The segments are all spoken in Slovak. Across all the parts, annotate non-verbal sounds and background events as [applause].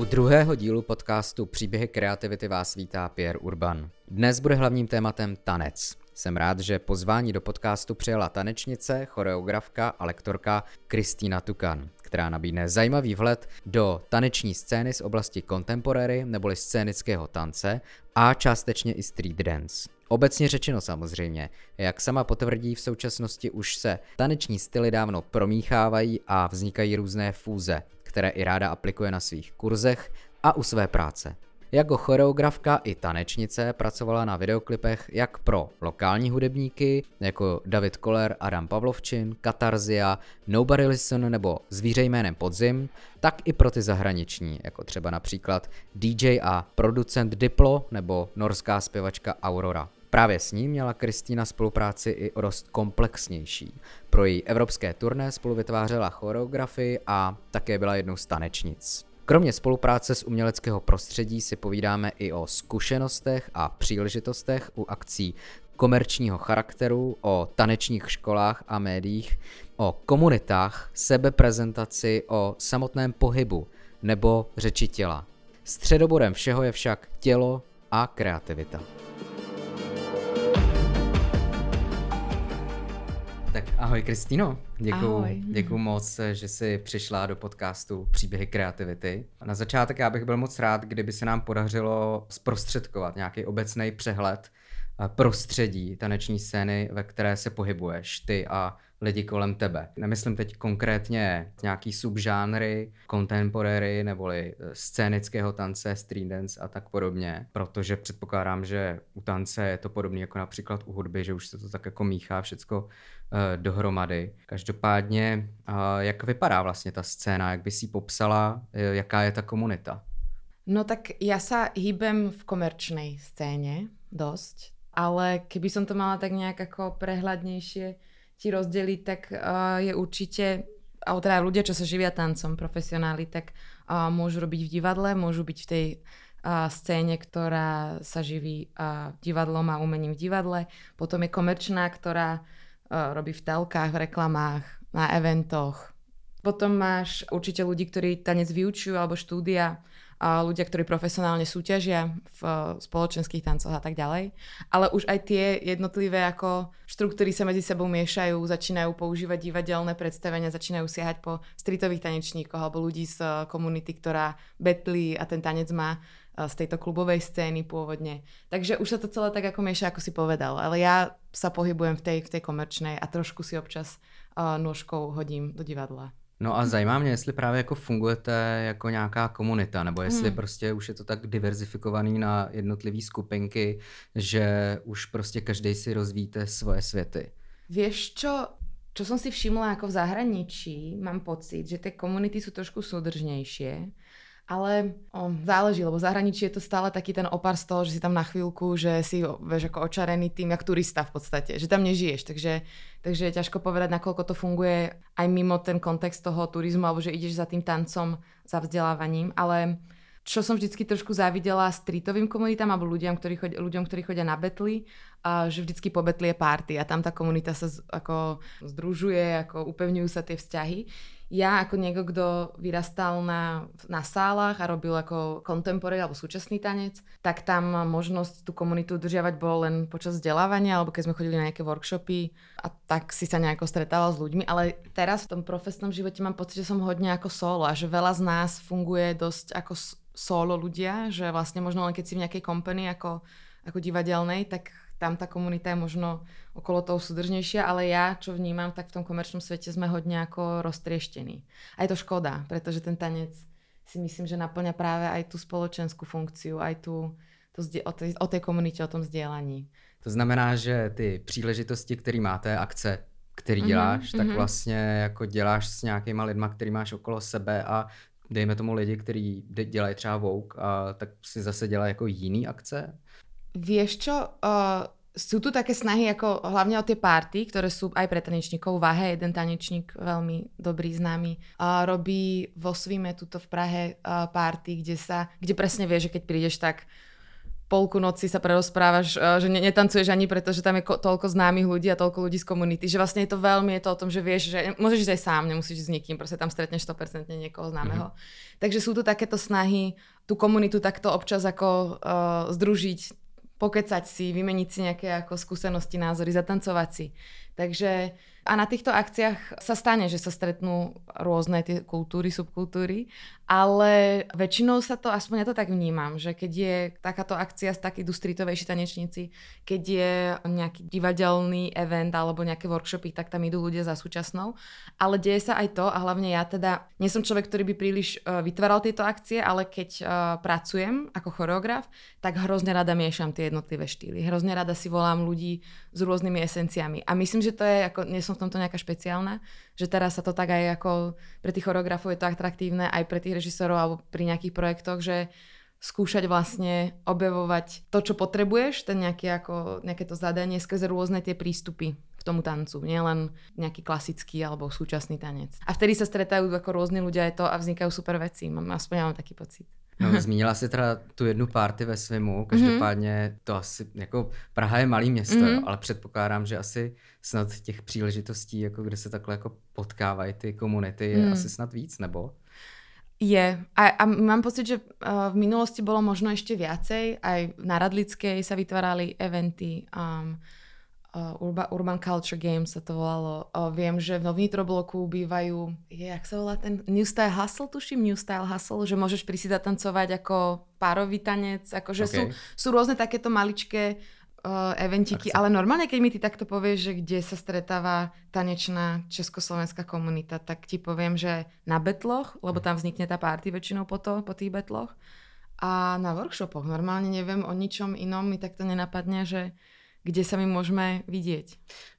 U druhého dílu podcastu Příběhy kreativity vás vítá Pierre Urban. Dnes bude hlavním tématem tanec. Jsem rád, že pozvání do podcastu přijala tanečnice, choreografka a lektorka Kristýna Tukan, která nabídne zajímavý vhled do taneční scény z oblasti contemporary neboli scénického tance a částečně i street dance. Obecně řečeno samozřejmě, jak sama potvrdí, v současnosti už se taneční styly dávno promíchávají a vznikají různé fúze, které i ráda aplikuje na svých kurzech a u své práce. Jako choreografka i tanečnice pracovala na videoklipech jak pro lokální hudebníky, jako David Koller, Adam Pavlovčin, Katarzia, Nobody Listen nebo Zvíře jménem Podzim, tak i pro ty zahraniční, jako třeba například DJ a producent Diplo nebo norská zpěvačka Aurora. Právě s ním měla Kristýna spolupráci i o dost komplexnější. Pro její evropské turné spolu vytvářela choreografii a také byla jednou z tanečnic. Kromě spolupráce z uměleckého prostředí si povídáme i o zkušenostech a příležitostech u akcí komerčního charakteru, o tanečních školách a médiích, o komunitách, sebeprezentaci, o samotném pohybu nebo řeči těla. Středobodem všeho je však tělo a kreativita. Tak ahoj Kristýno, děkuju, děkuju moc, že jsi přišla do podcastu Příběhy kreativity. Na začátek já bych byl moc rád, kdyby se nám podařilo zprostředkovat nějaký obecný přehled eh, prostředí taneční scény, ve které se pohybuješ ty a lidi kolem tebe. Nemyslím teď konkrétně nějaký subžánry, contemporary neboli eh, scénického tance, street dance a tak podobně, protože předpokládám, že u tance je to podobné jako například u hudby, že už se to tak jako míchá všecko uh, dohromady. Každopádně, uh, jak vypadá vlastně ta scéna, jak by si popsala, jaká je ta komunita? No tak ja sa hýbem v komerčnej scéne dosť, ale keby som to mala tak nejak ako prehľadnejšie ti rozdeliť, tak uh, je určite, alebo teda ľudia, čo sa živia tancom, profesionáli, tak uh, môžu robiť v divadle, môžu byť v tej uh, scéne, ktorá sa živí uh, divadlom a umením v divadle. Potom je komerčná, ktorá robí v telkách, v reklamách, na eventoch. Potom máš určite ľudí, ktorí tanec vyučujú alebo štúdia ľudia, ktorí profesionálne súťažia v eh, spoločenských tancoch a tak ďalej. Ale už aj tie jednotlivé ako štruktúry sa medzi sebou miešajú, začínajú používať divadelné predstavenia, začínajú siahať po streetových tanečníkoch alebo ľudí z eh, komunity, ktorá betlí a ten tanec má eh, z tejto klubovej scény pôvodne. Takže už sa to celé tak ako mieša, ako si povedal. Ale ja sa pohybujem v tej, v tej komerčnej a trošku si občas uh, nôžkou hodím do divadla. No a zajímá mě, jestli právě jako fungujete jako nějaká komunita, nebo jestli hmm. prostě už je to tak diverzifikovaný na jednotlivé skupinky, že už prostě každý si rozvíte svoje světy. Vieš čo, čo som si všimla ako v zahraničí, mám pocit, že tie komunity sú trošku súdržnejšie ale o, záleží, lebo zahraničí je to stále taký ten opar z toho, že si tam na chvíľku, že si vieš ako očarený tým, jak turista v podstate, že tam nežiješ, takže, takže je ťažko povedať, nakoľko to funguje aj mimo ten kontext toho turizmu, alebo že ideš za tým tancom, za vzdelávaním, ale čo som vždycky trošku závidela streetovým komunitám alebo ľuďom, ktorí chodia, ľuďom, ktorí chodia na betly, že vždycky po betli je party a tam tá komunita sa z, ako združuje, ako upevňujú sa tie vzťahy ja ako niekto, kto vyrastal na, na sálach a robil ako contemporary alebo súčasný tanec, tak tam možnosť tú komunitu udržiavať bolo len počas vzdelávania alebo keď sme chodili na nejaké workshopy a tak si sa nejako stretával s ľuďmi. Ale teraz v tom profesnom živote mám pocit, že som hodne ako solo a že veľa z nás funguje dosť ako solo ľudia, že vlastne možno len keď si v nejakej kompany ako, ako divadelnej, tak tam tá komunita je možno okolo toho súdržnejšia, ale ja, čo vnímam, tak v tom komerčnom svete sme hodne ako roztrieštení. A je to škoda, pretože ten tanec si myslím, že naplňa práve aj tú spoločenskú funkciu, aj tú, to, o, tej, o tej komunite, o tom vzdělání. To znamená, že ty příležitosti, které máte, akce, který mhm, děláš, mm-hmm. tak mhm. vlastně jako děláš s nějakýma lidma, který máš okolo sebe a dejme tomu lidi, kteří dělají třeba Vogue, a tak si zase dělají jako jiný akce? Vieš čo, uh, sú tu také snahy ako hlavne o tie párty, ktoré sú aj pre tanečníkov. Váhe, jeden tanečník veľmi dobrý, známy, uh, robí vo Svime tuto v Prahe uh, párty, kde sa, kde presne vie, že keď prídeš, tak polku noci sa prerozprávaš, že netancuješ ani preto, že tam je toľko známych ľudí a toľko ľudí z komunity, že vlastne je to veľmi je to o tom, že vieš, že môžeš ísť aj sám, nemusíš ísť s nikým, proste tam stretneš 100% niekoho známeho. Mm-hmm. Takže sú tu takéto snahy tú komunitu takto občas ako uh, združiť, pokecať si, vymeniť si nejaké ako skúsenosti, názory, zatancovať si. Takže a na týchto akciách sa stane, že sa stretnú rôzne tie kultúry, subkultúry, ale väčšinou sa to, aspoň ja to tak vnímam, že keď je takáto akcia, takí idú streetovejší tanečníci, keď je nejaký divadelný event alebo nejaké workshopy, tak tam idú ľudia za súčasnou. Ale deje sa aj to, a hlavne ja teda, nie som človek, ktorý by príliš uh, vytváral tieto akcie, ale keď uh, pracujem ako choreograf, tak hrozne rada miešam tie jednotlivé štýly. Hrozne rada si volám ľudí s rôznymi esenciami. A myslím, že to je, ako, nie som v tomto nejaká špeciálna, že teraz sa to tak aj ako pre tých choreografov je to atraktívne, aj pre tých režisérov alebo pri nejakých projektoch, že skúšať vlastne objavovať to, čo potrebuješ, ten nejaký ako, nejaké to zadanie skrze rôzne tie prístupy k tomu tancu, nielen nejaký klasický alebo súčasný tanec. A vtedy sa stretajú ako rôzni ľudia aj to a vznikajú super veci. Mám, aspoň ja mám taký pocit. No, zmínila si teda tu jednu party ve svimu, každopádně to asi, jako Praha je malý město, mm-hmm. ale předpokládám, že asi snad těch příležitostí, jako kde se takhle jako potkávají ty komunity, je mm. asi snad víc, nebo? Je. A, a mám pocit, že uh, v minulosti bolo možno ešte viacej. Aj na Radlickej sa vytvárali eventy. Um, uh, Urban, Urban Culture Games sa to volalo. Uh, viem, že vo vnitrobloku bývajú, je, jak sa volá ten New Style Hustle, tuším, New Style Hustle, že môžeš prísť zatancovať ako párový tanec, akože okay. sú, sú rôzne takéto maličké uh, eventiky, ale normálne, keď mi ty takto povieš, že kde sa stretáva tanečná československá komunita, tak ti poviem, že na betloch, lebo tam vznikne tá party väčšinou po, to, po tých betloch, a na workshopoch. Normálne neviem o ničom inom, mi takto nenapadne, že kde sa my můžeme vidět.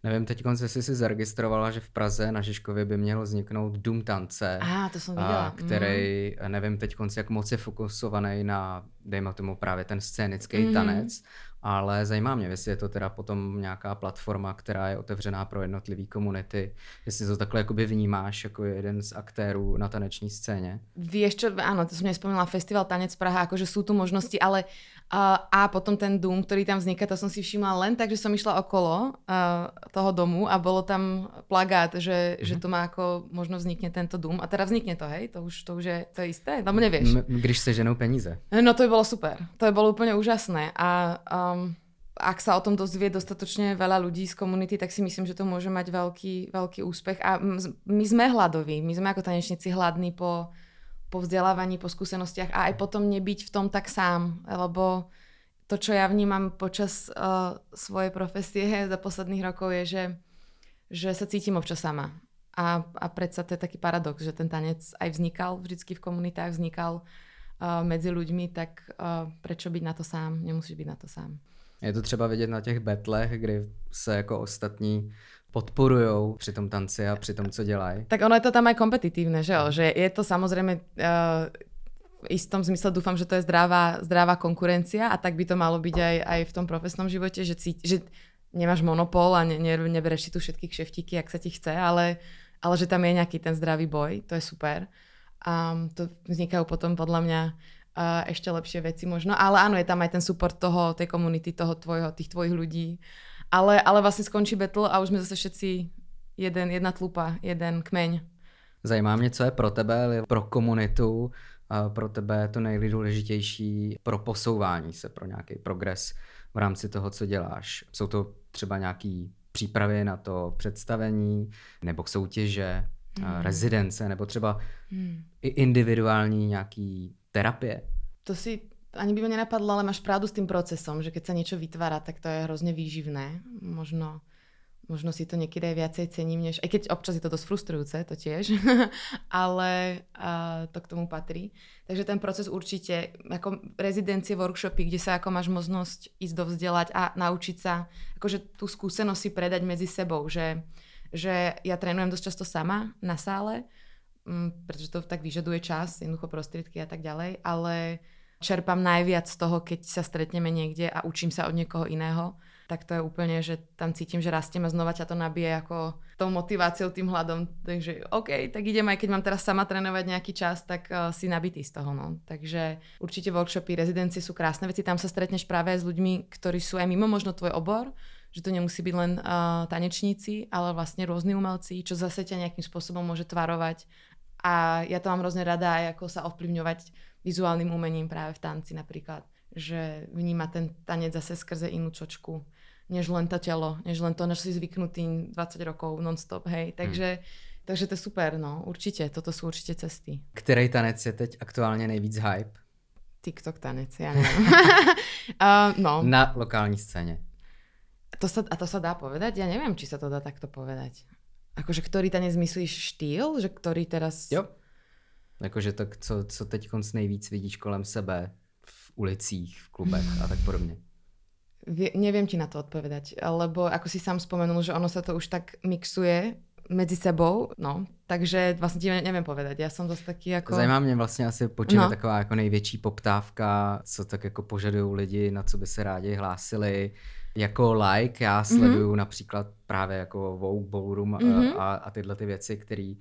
Nevím, teď konce si zaregistrovala, že v Praze na Žižkově by měl vzniknout Dům tance. A, to jsem viděla. Který, mm. nevím teď konce, jak moc je fokusovaný na, dejme tomu právě ten scénický mm. tanec, ale zajímá mě, jestli je to teda potom nějaká platforma, která je otevřená pro jednotlivé komunity, jestli to takhle jakoby vnímáš jako jeden z aktérů na taneční scéně. Vieš čo, áno, to som nespomínala, Festival Tanec Praha, akože sú tu možnosti, ale a, a potom ten dům, ktorý tam vzniká, to som si všimla len tak, že som išla okolo uh, toho domu a bolo tam plagát, že, mm-hmm. že to má ako možno vznikne tento dům. A teda vznikne to, hej? To už, to už je to isté? Lebo nevieš. M- když se ženou peníze. No to by bolo super. To by bolo úplne úžasné. A um, ak sa o tom dozvie dostatočne veľa ľudí z komunity, tak si myslím, že to môže mať veľký, veľký úspech. A my sme hladoví. My sme ako tanečníci hladní po po vzdelávaní, po skúsenostiach a aj potom nebyť v tom tak sám, lebo to, čo ja vnímam počas uh, svojej profesie [laughs] za posledných rokov je, že, že sa cítim občas sama. A, a predsa to je taký paradox, že ten tanec aj vznikal vždycky v komunitách, vznikal uh, medzi ľuďmi, tak uh, prečo byť na to sám? Nemusíš byť na to sám. Je to třeba vidět na těch betlech, kdy se jako ostatní podporujou při tom tanci a při tom, co dělají. Tak ono je to tam aj kompetitívne, že jo? Že je to samozrejme uh, v istom zmysle dúfam, že to je zdravá, zdravá konkurencia a tak by to malo byť aj, aj v tom profesnom živote, že, cíti, že nemáš monopol a ne, ne, nebereš si tu všetky kšeftíky, ak sa ti chce, ale, ale že tam je nejaký ten zdravý boj, to je super. A to vznikajú potom podľa mňa uh, ešte lepšie veci možno, ale áno, je tam aj ten support toho, tej komunity, toho tvojho, tých tvojich ľudí ale, ale vlastně skončí battle a už jsme zase všetci jeden, jedna tlupa, jeden kmeň. Zajímá mě, co je pro tebe, pro komunitu, pro tebe to nejdůležitější pro posouvání se, pro nějaký progres v rámci toho, co děláš. Jsou to třeba nějaký přípravy na to představení, nebo soutěže, hmm. rezidence, nebo třeba hmm. i individuální nějaký terapie? To si ani by ma nenapadlo, ale máš pravdu s tým procesom, že keď sa niečo vytvára, tak to je hrozne výživné. Možno, možno si to niekedy aj viacej cením, než, aj keď občas je to dosť frustrujúce, to tiež, [laughs] ale a, to k tomu patrí. Takže ten proces určite, ako rezidencie, workshopy, kde sa ako máš možnosť ísť dovzdelať a naučiť sa, akože tú skúsenosť si predať medzi sebou, že, že ja trénujem dosť často sama na sále, pretože to tak vyžaduje čas, jednoducho prostriedky a tak ďalej, ale čerpám najviac z toho, keď sa stretneme niekde a učím sa od niekoho iného. tak to je úplne, že tam cítim, že rastieme znova ťa to nabije ako tou motiváciou, tým hľadom. Takže OK, tak idem aj keď mám teraz sama trénovať nejaký čas, tak uh, si nabitý z toho. No. Takže určite workshopy, rezidencie sú krásne veci, tam sa stretneš práve s ľuďmi, ktorí sú aj mimo možno tvoj obor, že to nemusí byť len uh, tanečníci, ale vlastne rôzni umelci, čo zase ťa nejakým spôsobom môže tvarovať. A ja to mám hrozne rada aj ako sa ovplyvňovať vizuálnym umením práve v tanci napríklad že vníma ten tanec zase skrze inú čočku, než len to telo, než len to, než si zvyknutý 20 rokov non-stop, hej. Takže, hmm. takže to je super, no, určite, toto sú určite cesty. Který tanec je teď aktuálně nejvíc hype? TikTok tanec, ja neviem. [laughs] uh, no. Na lokální scéne. To sa, a to sa dá povedať? Ja neviem, či sa to dá takto povedať. Akože ktorý tanec myslíš štýl? Že ktorý teraz... Jo. Akože to, co, co teď nejvíc vidíš kolem sebe ulicích, v klubech a tak podobne? Vie, neviem ti na to odpovedať, lebo ako si sám spomenul, že ono sa to už tak mixuje medzi sebou, no, takže vlastne ti neviem povedať, ja som dosť taký ako... Zajímá mě vlastně asi počet no. taková jako největší poptávka, co tak jako požadují lidi, na co by se rádi hlásili. Jako like já mhm. sleduju mm-hmm. například právě jako Vogue Ballroom mm-hmm. a, a tyhle ty věci, které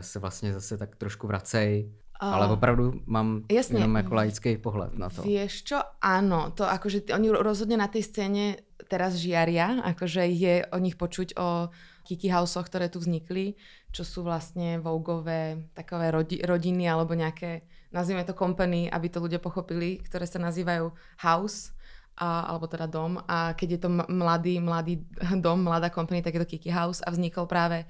se vlastně zase tak trošku vracejí ale opravdu mám Jasne. jenom ako laický pohled na to. Vieš čo? Áno, to akože oni rozhodne na tej scéne teraz žiaria, akože je o nich počuť o Kiki Houseoch, ktoré tu vznikli, čo sú vlastne Vogové takové rodi, rodiny alebo nejaké, nazvime to company, aby to ľudia pochopili, ktoré sa nazývajú House, a, alebo teda dom. A keď je to mladý, mladý [laughs] dom, mladá company, tak je to Kiki House a vznikol práve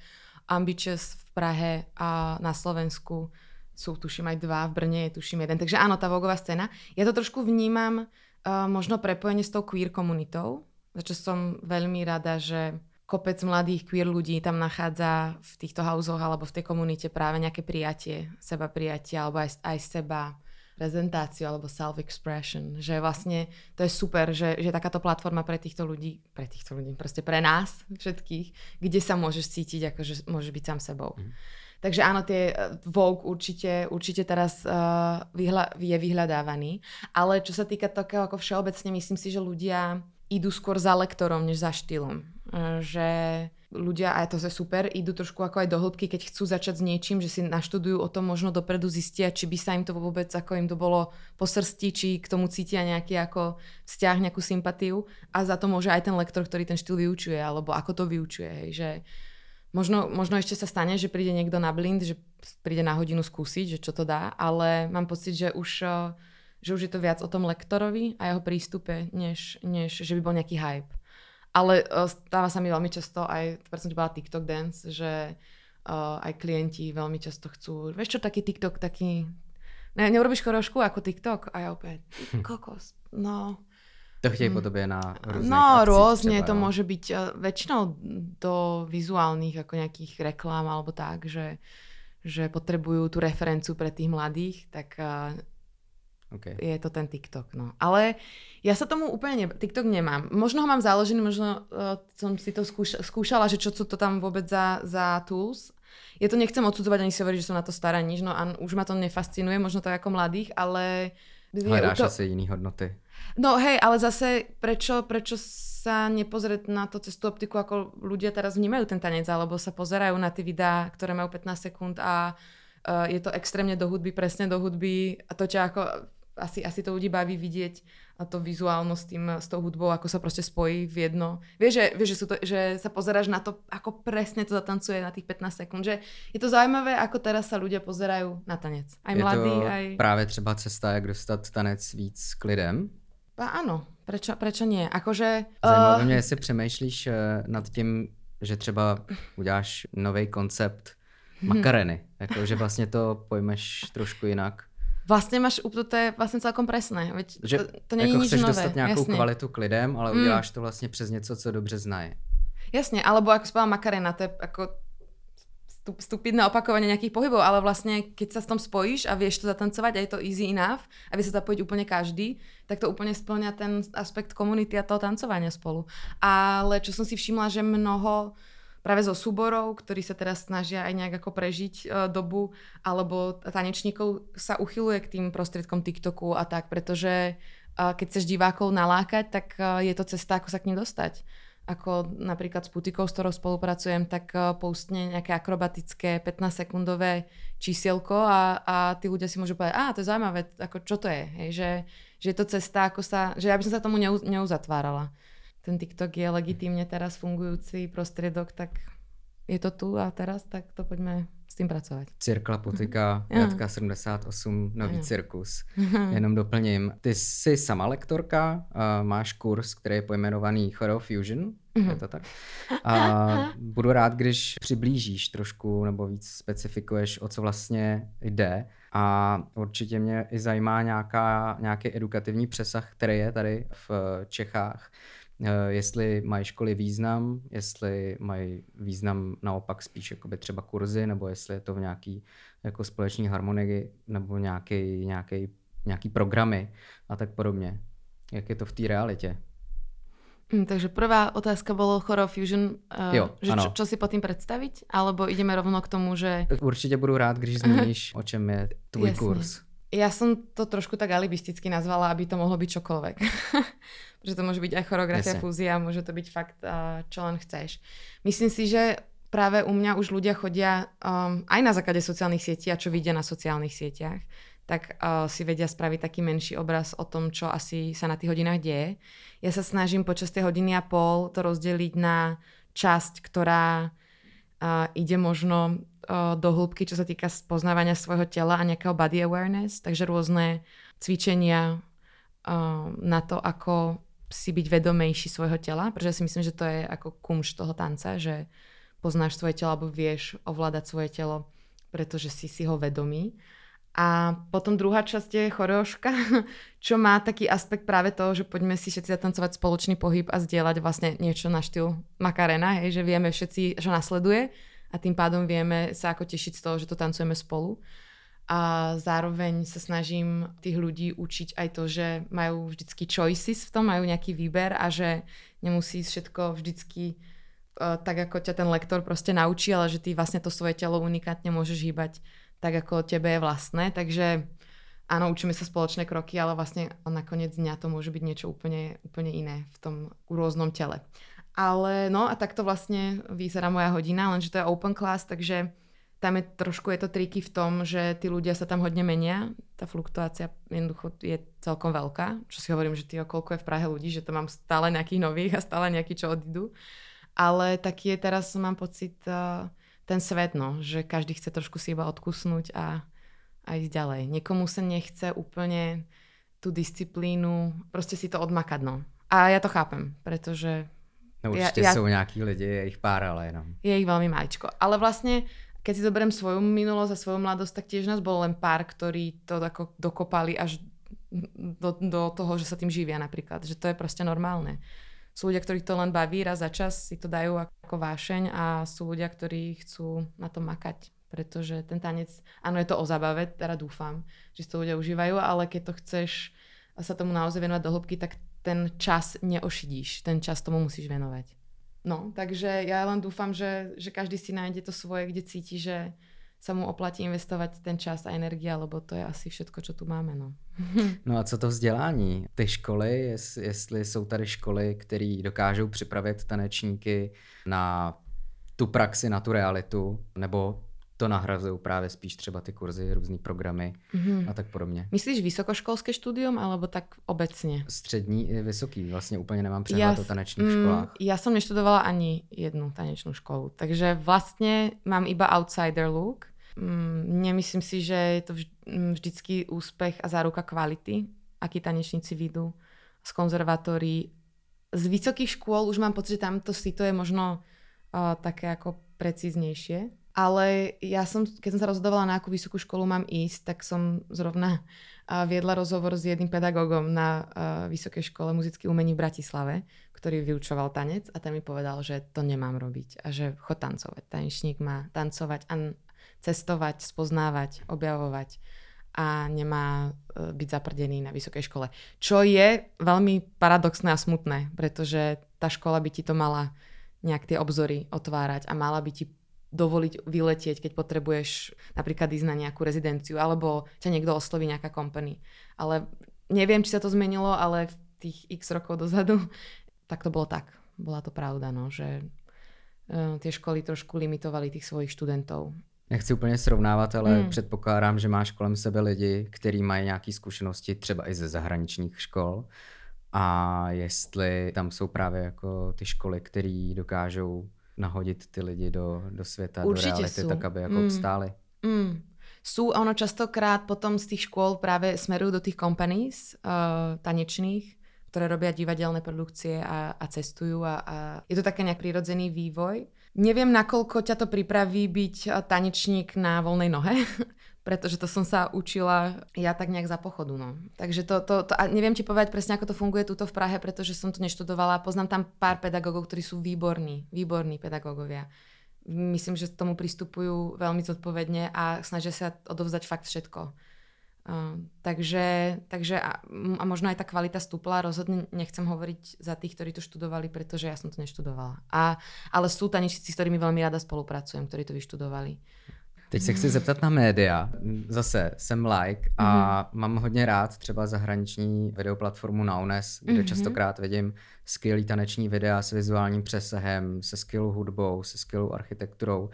Ambitious Prahe a na Slovensku sú tuším aj dva, v Brne je tuším jeden. Takže áno, tá vogová scéna. Ja to trošku vnímam uh, možno prepojenie s tou queer komunitou, za čo som veľmi rada, že kopec mladých queer ľudí tam nachádza v týchto hauzoch alebo v tej komunite práve nejaké prijatie, seba prijatie alebo aj, aj seba prezentáciu alebo self-expression. Že vlastne to je super, že, že takáto platforma pre týchto ľudí, pre týchto ľudí, proste pre nás všetkých, kde sa môžeš cítiť, ako že môžeš byť sám sebou. Mm. Takže áno, tie eh, Vogue určite, určite teraz uh, vyhľa, je vyhľadávaný. Ale čo sa týka takého ako všeobecne, myslím si, že ľudia idú skôr za lektorom, než za štýlom. Uh, že ľudia, a to je super, idú trošku ako aj do hĺbky, keď chcú začať s niečím, že si naštudujú o tom, možno dopredu zistia, či by sa im to vôbec, ako im to bolo po srsti, či k tomu cítia nejaký ako vzťah, nejakú sympatiu a za to môže aj ten lektor, ktorý ten štýl vyučuje, alebo ako to vyučuje, hej, že Možno, možno ešte sa stane, že príde niekto na blind, že príde na hodinu skúsiť, že čo to dá, ale mám pocit, že už, eh, že už je to viac o tom lektorovi a jeho prístupe, než, než že by bol nejaký hype. Ale uh, stáva sa mi veľmi často, aj preto som ti povedala TikTok dance, že uh, aj klienti veľmi často chcú, vieš čo, taký TikTok, taký, ne, neurobíš chorošku ako TikTok? A ja opäť, kokos, no, to chtějí po tobě na rôzne No rôzne, to môže byť uh, väčšinou do vizuálnych ako nejakých reklám alebo tak, že, že potrebujú tú referenciu pre tých mladých, tak okay. je to ten TikTok. No. Ale ja sa tomu úplne, ne, TikTok nemám. Možno ho mám založený, možno uh, som si to skúš, skúšala, že čo sú to tam vôbec za, za tools. Ja to nechcem odsudzovať ani si hovoriť, že som na to stará nič, no a už ma to nefascinuje, možno to ako mladých, ale... Hledáš to... asi iný hodnoty. No hej, ale zase prečo, prečo sa nepozrieť na to cez tú optiku, ako ľudia teraz vnímajú ten tanec, alebo sa pozerajú na tie videá, ktoré majú 15 sekúnd a uh, je to extrémne do hudby, presne do hudby a to ťa ako asi, asi to ľudí baví vidieť a to vizuálno s, tým, s tou hudbou, ako sa proste spojí v jedno. Vieš, že, vieš, že, sú to, že sa pozeráš na to, ako presne to zatancuje na tých 15 sekúnd. Že je to zaujímavé, ako teraz sa ľudia pozerajú na tanec. Aj je mladí, to aj... práve třeba cesta, jak dostat tanec víc k lidem. A áno, prečo, prečo nie? Akože... Zajímavé uh... mě, jestli přemýšlíš uh, nad tím, že třeba uděláš nový koncept [laughs] makareny. Jako, že vlastně to pojmeš trošku jinak. Vlastne máš, to je vlastne celkom presné. Veď že to, to není jako nič chceš nové. dostat nějakou Jasne. kvalitu k lidem, ale mm. uděláš to vlastně přes něco, co dobře znají. Jasne, alebo ako spáva makarena, to je ako stupidné opakovanie nejakých pohybov, ale vlastne keď sa s tom spojíš a vieš to zatancovať a je to easy enough, aby sa zapojiť úplne každý, tak to úplne splňa ten aspekt komunity a toho tancovania spolu. Ale čo som si všimla, že mnoho práve zo súborov, ktorí sa teraz snažia aj nejak ako prežiť uh, dobu, alebo tanečníkov sa uchyluje k tým prostriedkom TikToku a tak, pretože keď chceš divákov nalákať, tak je to cesta, ako sa k ním dostať ako napríklad s Putikou, s ktorou spolupracujem, tak postne nejaké akrobatické 15-sekundové čísielko a, a tí ľudia si môžu povedať, a to je zaujímavé, ako čo to je, hej, že, že je to cesta, ako sa, že ja by som sa tomu neuz, neuzatvárala. Ten TikTok je legitímne teraz fungujúci prostriedok, tak je to tu a teraz, tak to poďme s tím pracovat. Cirkla Putika, mm. Jatka 78, nový cirkus. Jenom doplním, ty jsi sama lektorka, uh, máš kurz, který je pojmenovaný Choreo Fusion, mm. je mhm. to tak? A budu rád, když přiblížíš trošku nebo víc specifikuješ, o co vlastně jde. A určitě mě i zajímá nějaká, nějaký edukativní přesah, který je tady v Čechách jestli mají školy význam, jestli mají význam naopak spíš jakoby třeba kurzy, nebo jestli je to v nějaký jako společný harmonii, nebo nějaký, nějaký, nějaký programy a tak podobně. Jak je to v té realitě? Mm, takže prvá otázka bolo Choreo Fusion, uh, jo, že čo, čo si pod tým predstaviť? Alebo ideme rovno k tomu, že... Určitě budu rád, když zmíníš, [laughs] o čem je tvůj Jasne. kurz. Ja som to trošku tak alibisticky nazvala, aby to mohlo byť čokoľvek. [laughs] že to môže byť aj choreografia, Jasne. fúzia, môže to byť fakt, čo len chceš. Myslím si, že práve u mňa už ľudia chodia um, aj na základe sociálnych sietí a čo vidia na sociálnych sieťach, tak uh, si vedia spraviť taký menší obraz o tom, čo asi sa na tých hodinách deje. Ja sa snažím počas tej hodiny a pol to rozdeliť na časť, ktorá uh, ide možno do hĺbky, čo sa týka poznávania svojho tela a nejakého body awareness, takže rôzne cvičenia na to, ako si byť vedomejší svojho tela, pretože si myslím, že to je ako kumš toho tanca, že poznáš svoje telo alebo vieš ovládať svoje telo, pretože si si ho vedomý. A potom druhá časť je choreoška, [laughs] čo má taký aspekt práve toho, že poďme si všetci zatancovať spoločný pohyb a zdieľať vlastne niečo na štýl Makarena, hej, že vieme všetci, čo nasleduje a tým pádom vieme sa ako tešiť z toho, že to tancujeme spolu. A zároveň sa snažím tých ľudí učiť aj to, že majú vždycky choices v tom, majú nejaký výber a že nemusí všetko vždycky uh, tak, ako ťa ten lektor proste naučí, ale že ty vlastne to svoje telo unikátne môžeš hýbať tak, ako tebe je vlastné. Takže áno, učíme sa spoločné kroky, ale vlastne nakoniec dňa to môže byť niečo úplne, úplne iné v tom rôznom tele. Ale no a takto vlastne vyzerá moja hodina, lenže to je open class, takže tam je trošku je to triky v tom, že tí ľudia sa tam hodne menia. Tá fluktuácia jednoducho je celkom veľká. Čo si hovorím, že ty koľko je v Prahe ľudí, že to mám stále nejakých nových a stále nejakí, čo odídu. Ale taký je teraz, mám pocit, uh, ten svet, no, že každý chce trošku si iba odkusnúť a, a ísť ďalej. Niekomu sa nechce úplne tú disciplínu, proste si to odmakať, no. A ja to chápem, pretože... No určite ja, ja, sú nejakí ľudia, je ich pár, ale jenom. Je ich veľmi maličko. Ale vlastne keď si zoberiem svoju minulosť a svoju mladosť, tak tiež nás bolo len pár, ktorí to ako dokopali až do, do toho, že sa tým živia napríklad. Že to je proste normálne. Sú ľudia, ktorých to len baví, raz za čas si to dajú ako vášeň a sú ľudia, ktorí chcú na to makať. Pretože ten tanec, áno, je to o zabave, teda dúfam, že si to ľudia užívajú, ale keď to chceš sa tomu naozaj venovať do hĺbky, tak ten čas neošidíš. Ten čas tomu musíš venovať. No, takže ja len dúfam, že, že každý si nájde to svoje, kde cíti, že sa mu oplatí investovať ten čas a energia, lebo to je asi všetko, čo tu máme. No, [laughs] no a co to vzdělání? Ty školy, jest, jestli jsou tady školy, které dokážou připravit tanečníky na tu praxi, na tu realitu, nebo to nahrazujú práve spíš třeba ty kurzy, různý programy mm-hmm. a tak podobně. Myslíš vysokoškolské štúdium alebo tak obecně? Střední i vysoký, vlastně úplně nemám přehled o tanečných mm, školách. Ja som neštudovala ani jednu tanečnú školu, takže vlastne mám iba outsider look. Mm, nemyslím si, že je to mm, vždycky úspech a záruka kvality, akí tanečníci vidú z konzervatórií. Z vysokých škôl už mám pocit, že tamto si to je možno uh, také ako precíznejšie ale ja som, keď som sa rozhodovala, na akú vysokú školu mám ísť, tak som zrovna viedla rozhovor s jedným pedagógom na Vysokej škole muzických umení v Bratislave, ktorý vyučoval tanec a ten mi povedal, že to nemám robiť a že chod tancovať. Tanečník má tancovať a cestovať, spoznávať, objavovať a nemá e, byť zaprdený na vysokej škole. Čo je veľmi paradoxné a smutné, pretože tá škola by ti to mala nejak tie obzory otvárať a mala by ti dovoliť vyletieť, keď potrebuješ napríklad ísť na nejakú rezidenciu, alebo ťa niekto osloví nejaká company. Ale neviem, či sa to zmenilo, ale v tých x rokov dozadu, [laughs] tak to bolo tak. Bola to pravda, no, že uh, tie školy trošku limitovali tých svojich študentov. Nechci úplně srovnávat, ale hmm. předpokládám, že máš kolem sebe lidi, kteří mají nějaké zkušenosti třeba i ze zahraničních škol a jestli tam jsou právě jako ty školy, které dokážou nahodit ty lidi do, do světa, Určitě do reality, jsou. tak aby jako mm. obstáli. Mm. Sú ono častokrát potom z tých škôl práve smerujú do tých companies uh, tanečných, ktoré robia divadelné produkcie a, a cestujú a, a je to také nejak prirodzený vývoj. Neviem, nakoľko ťa to pripraví byť eh, tanečník na voľnej nohe, [laughs] pretože to som sa učila ja tak nejak za pochodu. No. Takže to, to, to, a neviem ti povedať presne, ako to funguje tuto v Prahe, pretože som to neštudovala. Poznám tam pár pedagógov, ktorí sú výborní, výborní pedagógovia. Myslím, že k tomu pristupujú veľmi zodpovedne a snažia sa odovzdať fakt všetko. Uh, takže takže a, a možno aj tá kvalita stúpla, rozhodne nechcem hovoriť za tých, ktorí to študovali, pretože ja som to neštudovala. A, ale sú tanečníci, s ktorými veľmi rada spolupracujem, ktorí to vyštudovali. Teď se chci zeptat na média. Zase jsem like a mm-hmm. mám hodně rád třeba zahraniční videoplatformu Naunes, kde mm-hmm. častokrát vidím skvělý taneční videa s vizuálním přesahem, se skvělou hudbou, se skvělou architekturou.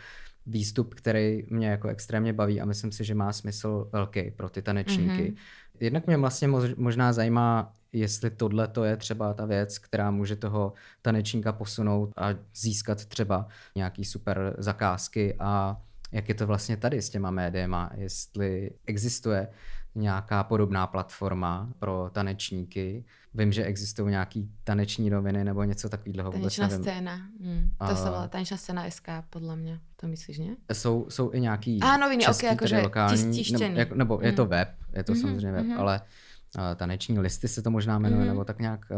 Výstup, který mě jako extrémně baví a myslím si, že má smysl velký pro ty tanečníky. Mm-hmm. Jednak mě vlastně možná zajímá, jestli tohle to je třeba ta věc, která může toho tanečníka posunout a získat třeba nějaký super zakázky a jak je to vlastně tady s těma médiema, jestli existuje nějaká podobná platforma pro tanečníky. Vím, že existují nějaký taneční noviny nebo něco takového. Tanečná scéna. Hmm. To se volá tanečná scéna SK, podle mě. To myslíš, ne? Jsou, jsou i nějaký A, noviny, český, okay, jakože lokální, nebo, jako, nebo hmm. je to hmm. web, je to hmm. samozřejmě web, hmm. ale uh, taneční listy se to možná jmenuje, mm-hmm. nebo tak nějak, uh,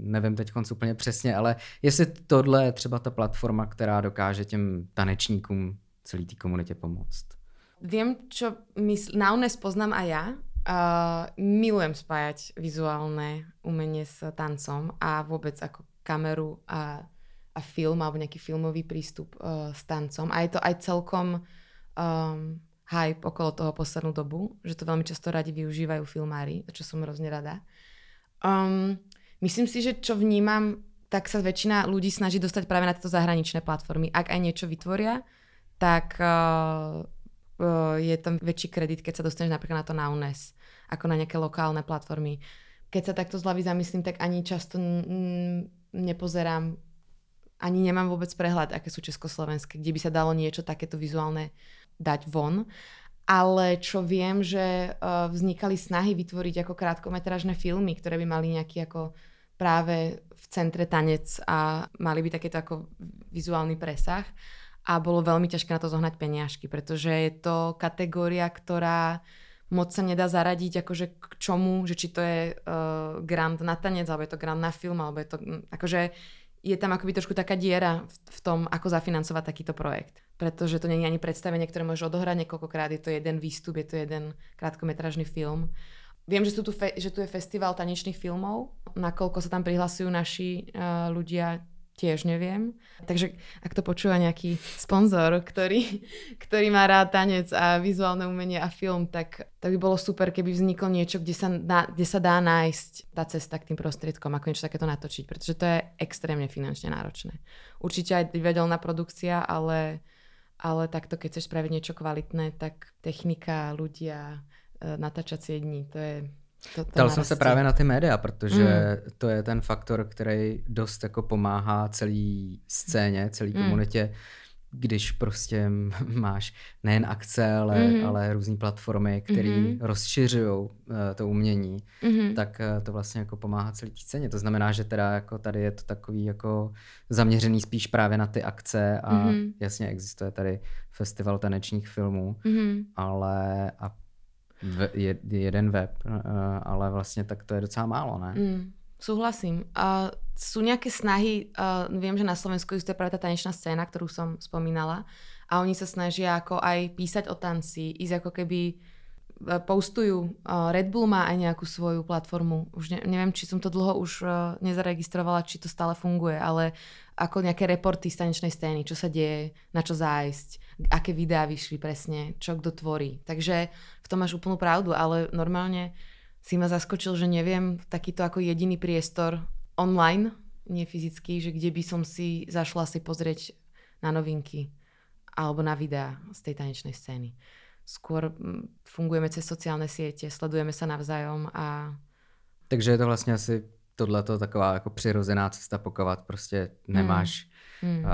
nevím teď úplně přesně, ale jestli tohle je třeba ta platforma, která dokáže těm tanečníkům celý té komunitě pomoct. Viem, čo mysl... na UNES poznám aj ja. Uh, milujem spájať vizuálne umenie s tancom a vôbec ako kameru a, a film alebo nejaký filmový prístup uh, s tancom. A je to aj celkom um, hype okolo toho poslednú dobu, že to veľmi často radi využívajú filmári, čo som hrozne rada. Um, myslím si, že čo vnímam, tak sa väčšina ľudí snaží dostať práve na tieto zahraničné platformy. Ak aj niečo vytvoria, tak uh, je tam väčší kredit, keď sa dostaneš napríklad na to na UNES, ako na nejaké lokálne platformy. Keď sa takto zľavy zamyslím, tak ani často nepozerám, ani nemám vôbec prehľad, aké sú československé, kde by sa dalo niečo takéto vizuálne dať von. Ale čo viem, že uh, vznikali snahy vytvoriť ako krátkometrážne filmy, ktoré by mali nejaký ako práve v centre tanec a mali by takéto ako vizuálny presah a bolo veľmi ťažké na to zohnať peniažky, pretože je to kategória, ktorá moc sa nedá zaradiť akože k čomu, že či to je uh, grant na tanec, alebo je to grant na film, alebo je to, hm, akože je tam akoby trošku taká diera v, v tom, ako zafinancovať takýto projekt. Pretože to nie je ani predstavenie, ktoré môžeš odohrať niekoľkokrát, je to jeden výstup, je to jeden krátkometražný film. Viem, že, sú tu fe- že tu je festival tanečných filmov, nakoľko sa tam prihlasujú naši uh, ľudia, tiež neviem. Takže ak to počúva nejaký sponzor, ktorý, ktorý má rád tanec a vizuálne umenie a film, tak to by bolo super, keby vzniklo niečo, kde sa, na, kde sa dá nájsť tá cesta k tým prostriedkom, ako niečo takéto natočiť, pretože to je extrémne finančne náročné. Určite aj divadelná produkcia, ale, ale takto, keď chceš spraviť niečo kvalitné, tak technika, ľudia, e, natáčacie dní, to je to, to Ptal jsem se právě na ty média, protože mm. to je ten faktor, který dost jako pomáhá celý scéně, celý mm. komunitě, když prostě [laughs] máš nejen akce, ale, mm. ale různé platformy, které mm. rozšiřují uh, to umění, mm. tak uh, to vlastně jako pomáhá celý scéně. To znamená, že teda jako tady je to takový jako zaměřený spíš právě na ty akce a mm. jasně existuje tady festival tanečních filmů, mm. ale a je, jeden web, eh, ale vlastně tak to je docela málo, ne? Mm, súhlasím. A sú nejaké snahy, uh, viem, že na Slovensku existuje práve tá tanečná scéna, ktorú som spomínala a oni sa snažia ako aj písať o tanci, ísť ako keby e, postujú. Red Bull má aj nejakú svoju platformu. Už ne, neviem, či som to dlho už nezaregistrovala, či to stále funguje, ale ako nejaké reporty z tanečnej scény, čo sa deje, na čo zájsť aké videá vyšli presne, čo kto tvorí. Takže v tom máš úplnú pravdu, ale normálne si ma zaskočil, že neviem takýto ako jediný priestor online, nie fyzický, že kde by som si zašla si pozrieť na novinky alebo na videá z tej tanečnej scény. Skôr mm, fungujeme cez sociálne siete, sledujeme sa navzájom a... Takže je to vlastně asi tohleto taková jako přirozená cesta, pokud prostě nemáš mm. Uh,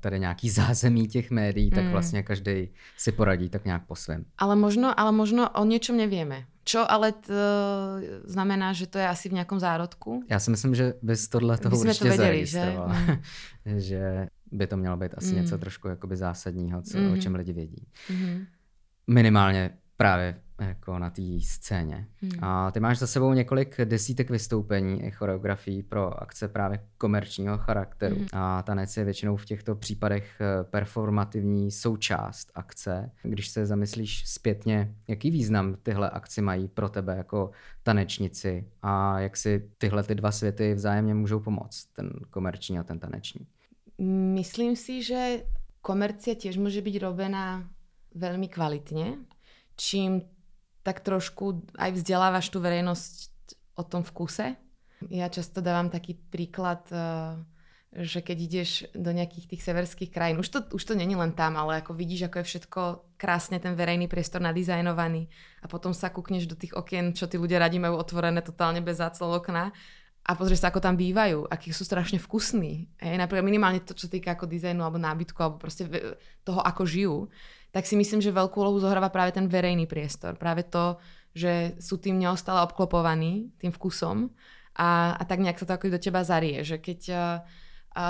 tady nějaký [laughs] zázemí těch médií, tak mm. vlastně každý si poradí tak nějak po svém. Ale možno, ale možno o něčem nevieme. Čo ale to znamená, že to je asi v nějakom zárodku? Já si myslím, že bys tohle toho určitě to vedeli, že? Mm. [laughs] že by to mělo být asi mm. něco trošku jakoby zásadního, co, mm. o čem lidi vědí. Mm. Minimálně právě jako na té scéně. Hmm. A ty máš za sebou několik desítek vystoupení i choreografií pro akce právě komerčního charakteru. Hmm. A tanec je většinou v těchto případech eh, performativní součást akce. Když se zamyslíš zpětně, jaký význam tyhle akci mají pro tebe jako tanečnici a jak si tyhle ty dva světy vzájemně můžou pomoct, ten komerční a ten taneční? Myslím si, že komercia tiež môže byť robená veľmi kvalitne, čím tak trošku aj vzdelávaš tú verejnosť o tom vkuse. Ja často dávam taký príklad, eh, že keď ideš do nejakých tých severských krajín, už to, už to není len tam, ale ako vidíš, ako je všetko krásne ten verejný priestor nadizajnovaný a potom sa kúkneš do tých okien, čo tí ľudia radi majú otvorené totálne bez zácel okna a pozrieš sa, ako tam bývajú, akí sú strašne vkusní. Hej, napríklad minimálne to, čo týka ako dizajnu alebo nábytku, alebo proste toho, ako žijú tak si myslím, že veľkú úlohu zohráva práve ten verejný priestor. Práve to, že sú tým neustále obklopovaní, tým vkusom a, a tak nejak sa to ako do teba zarie, že keď... A,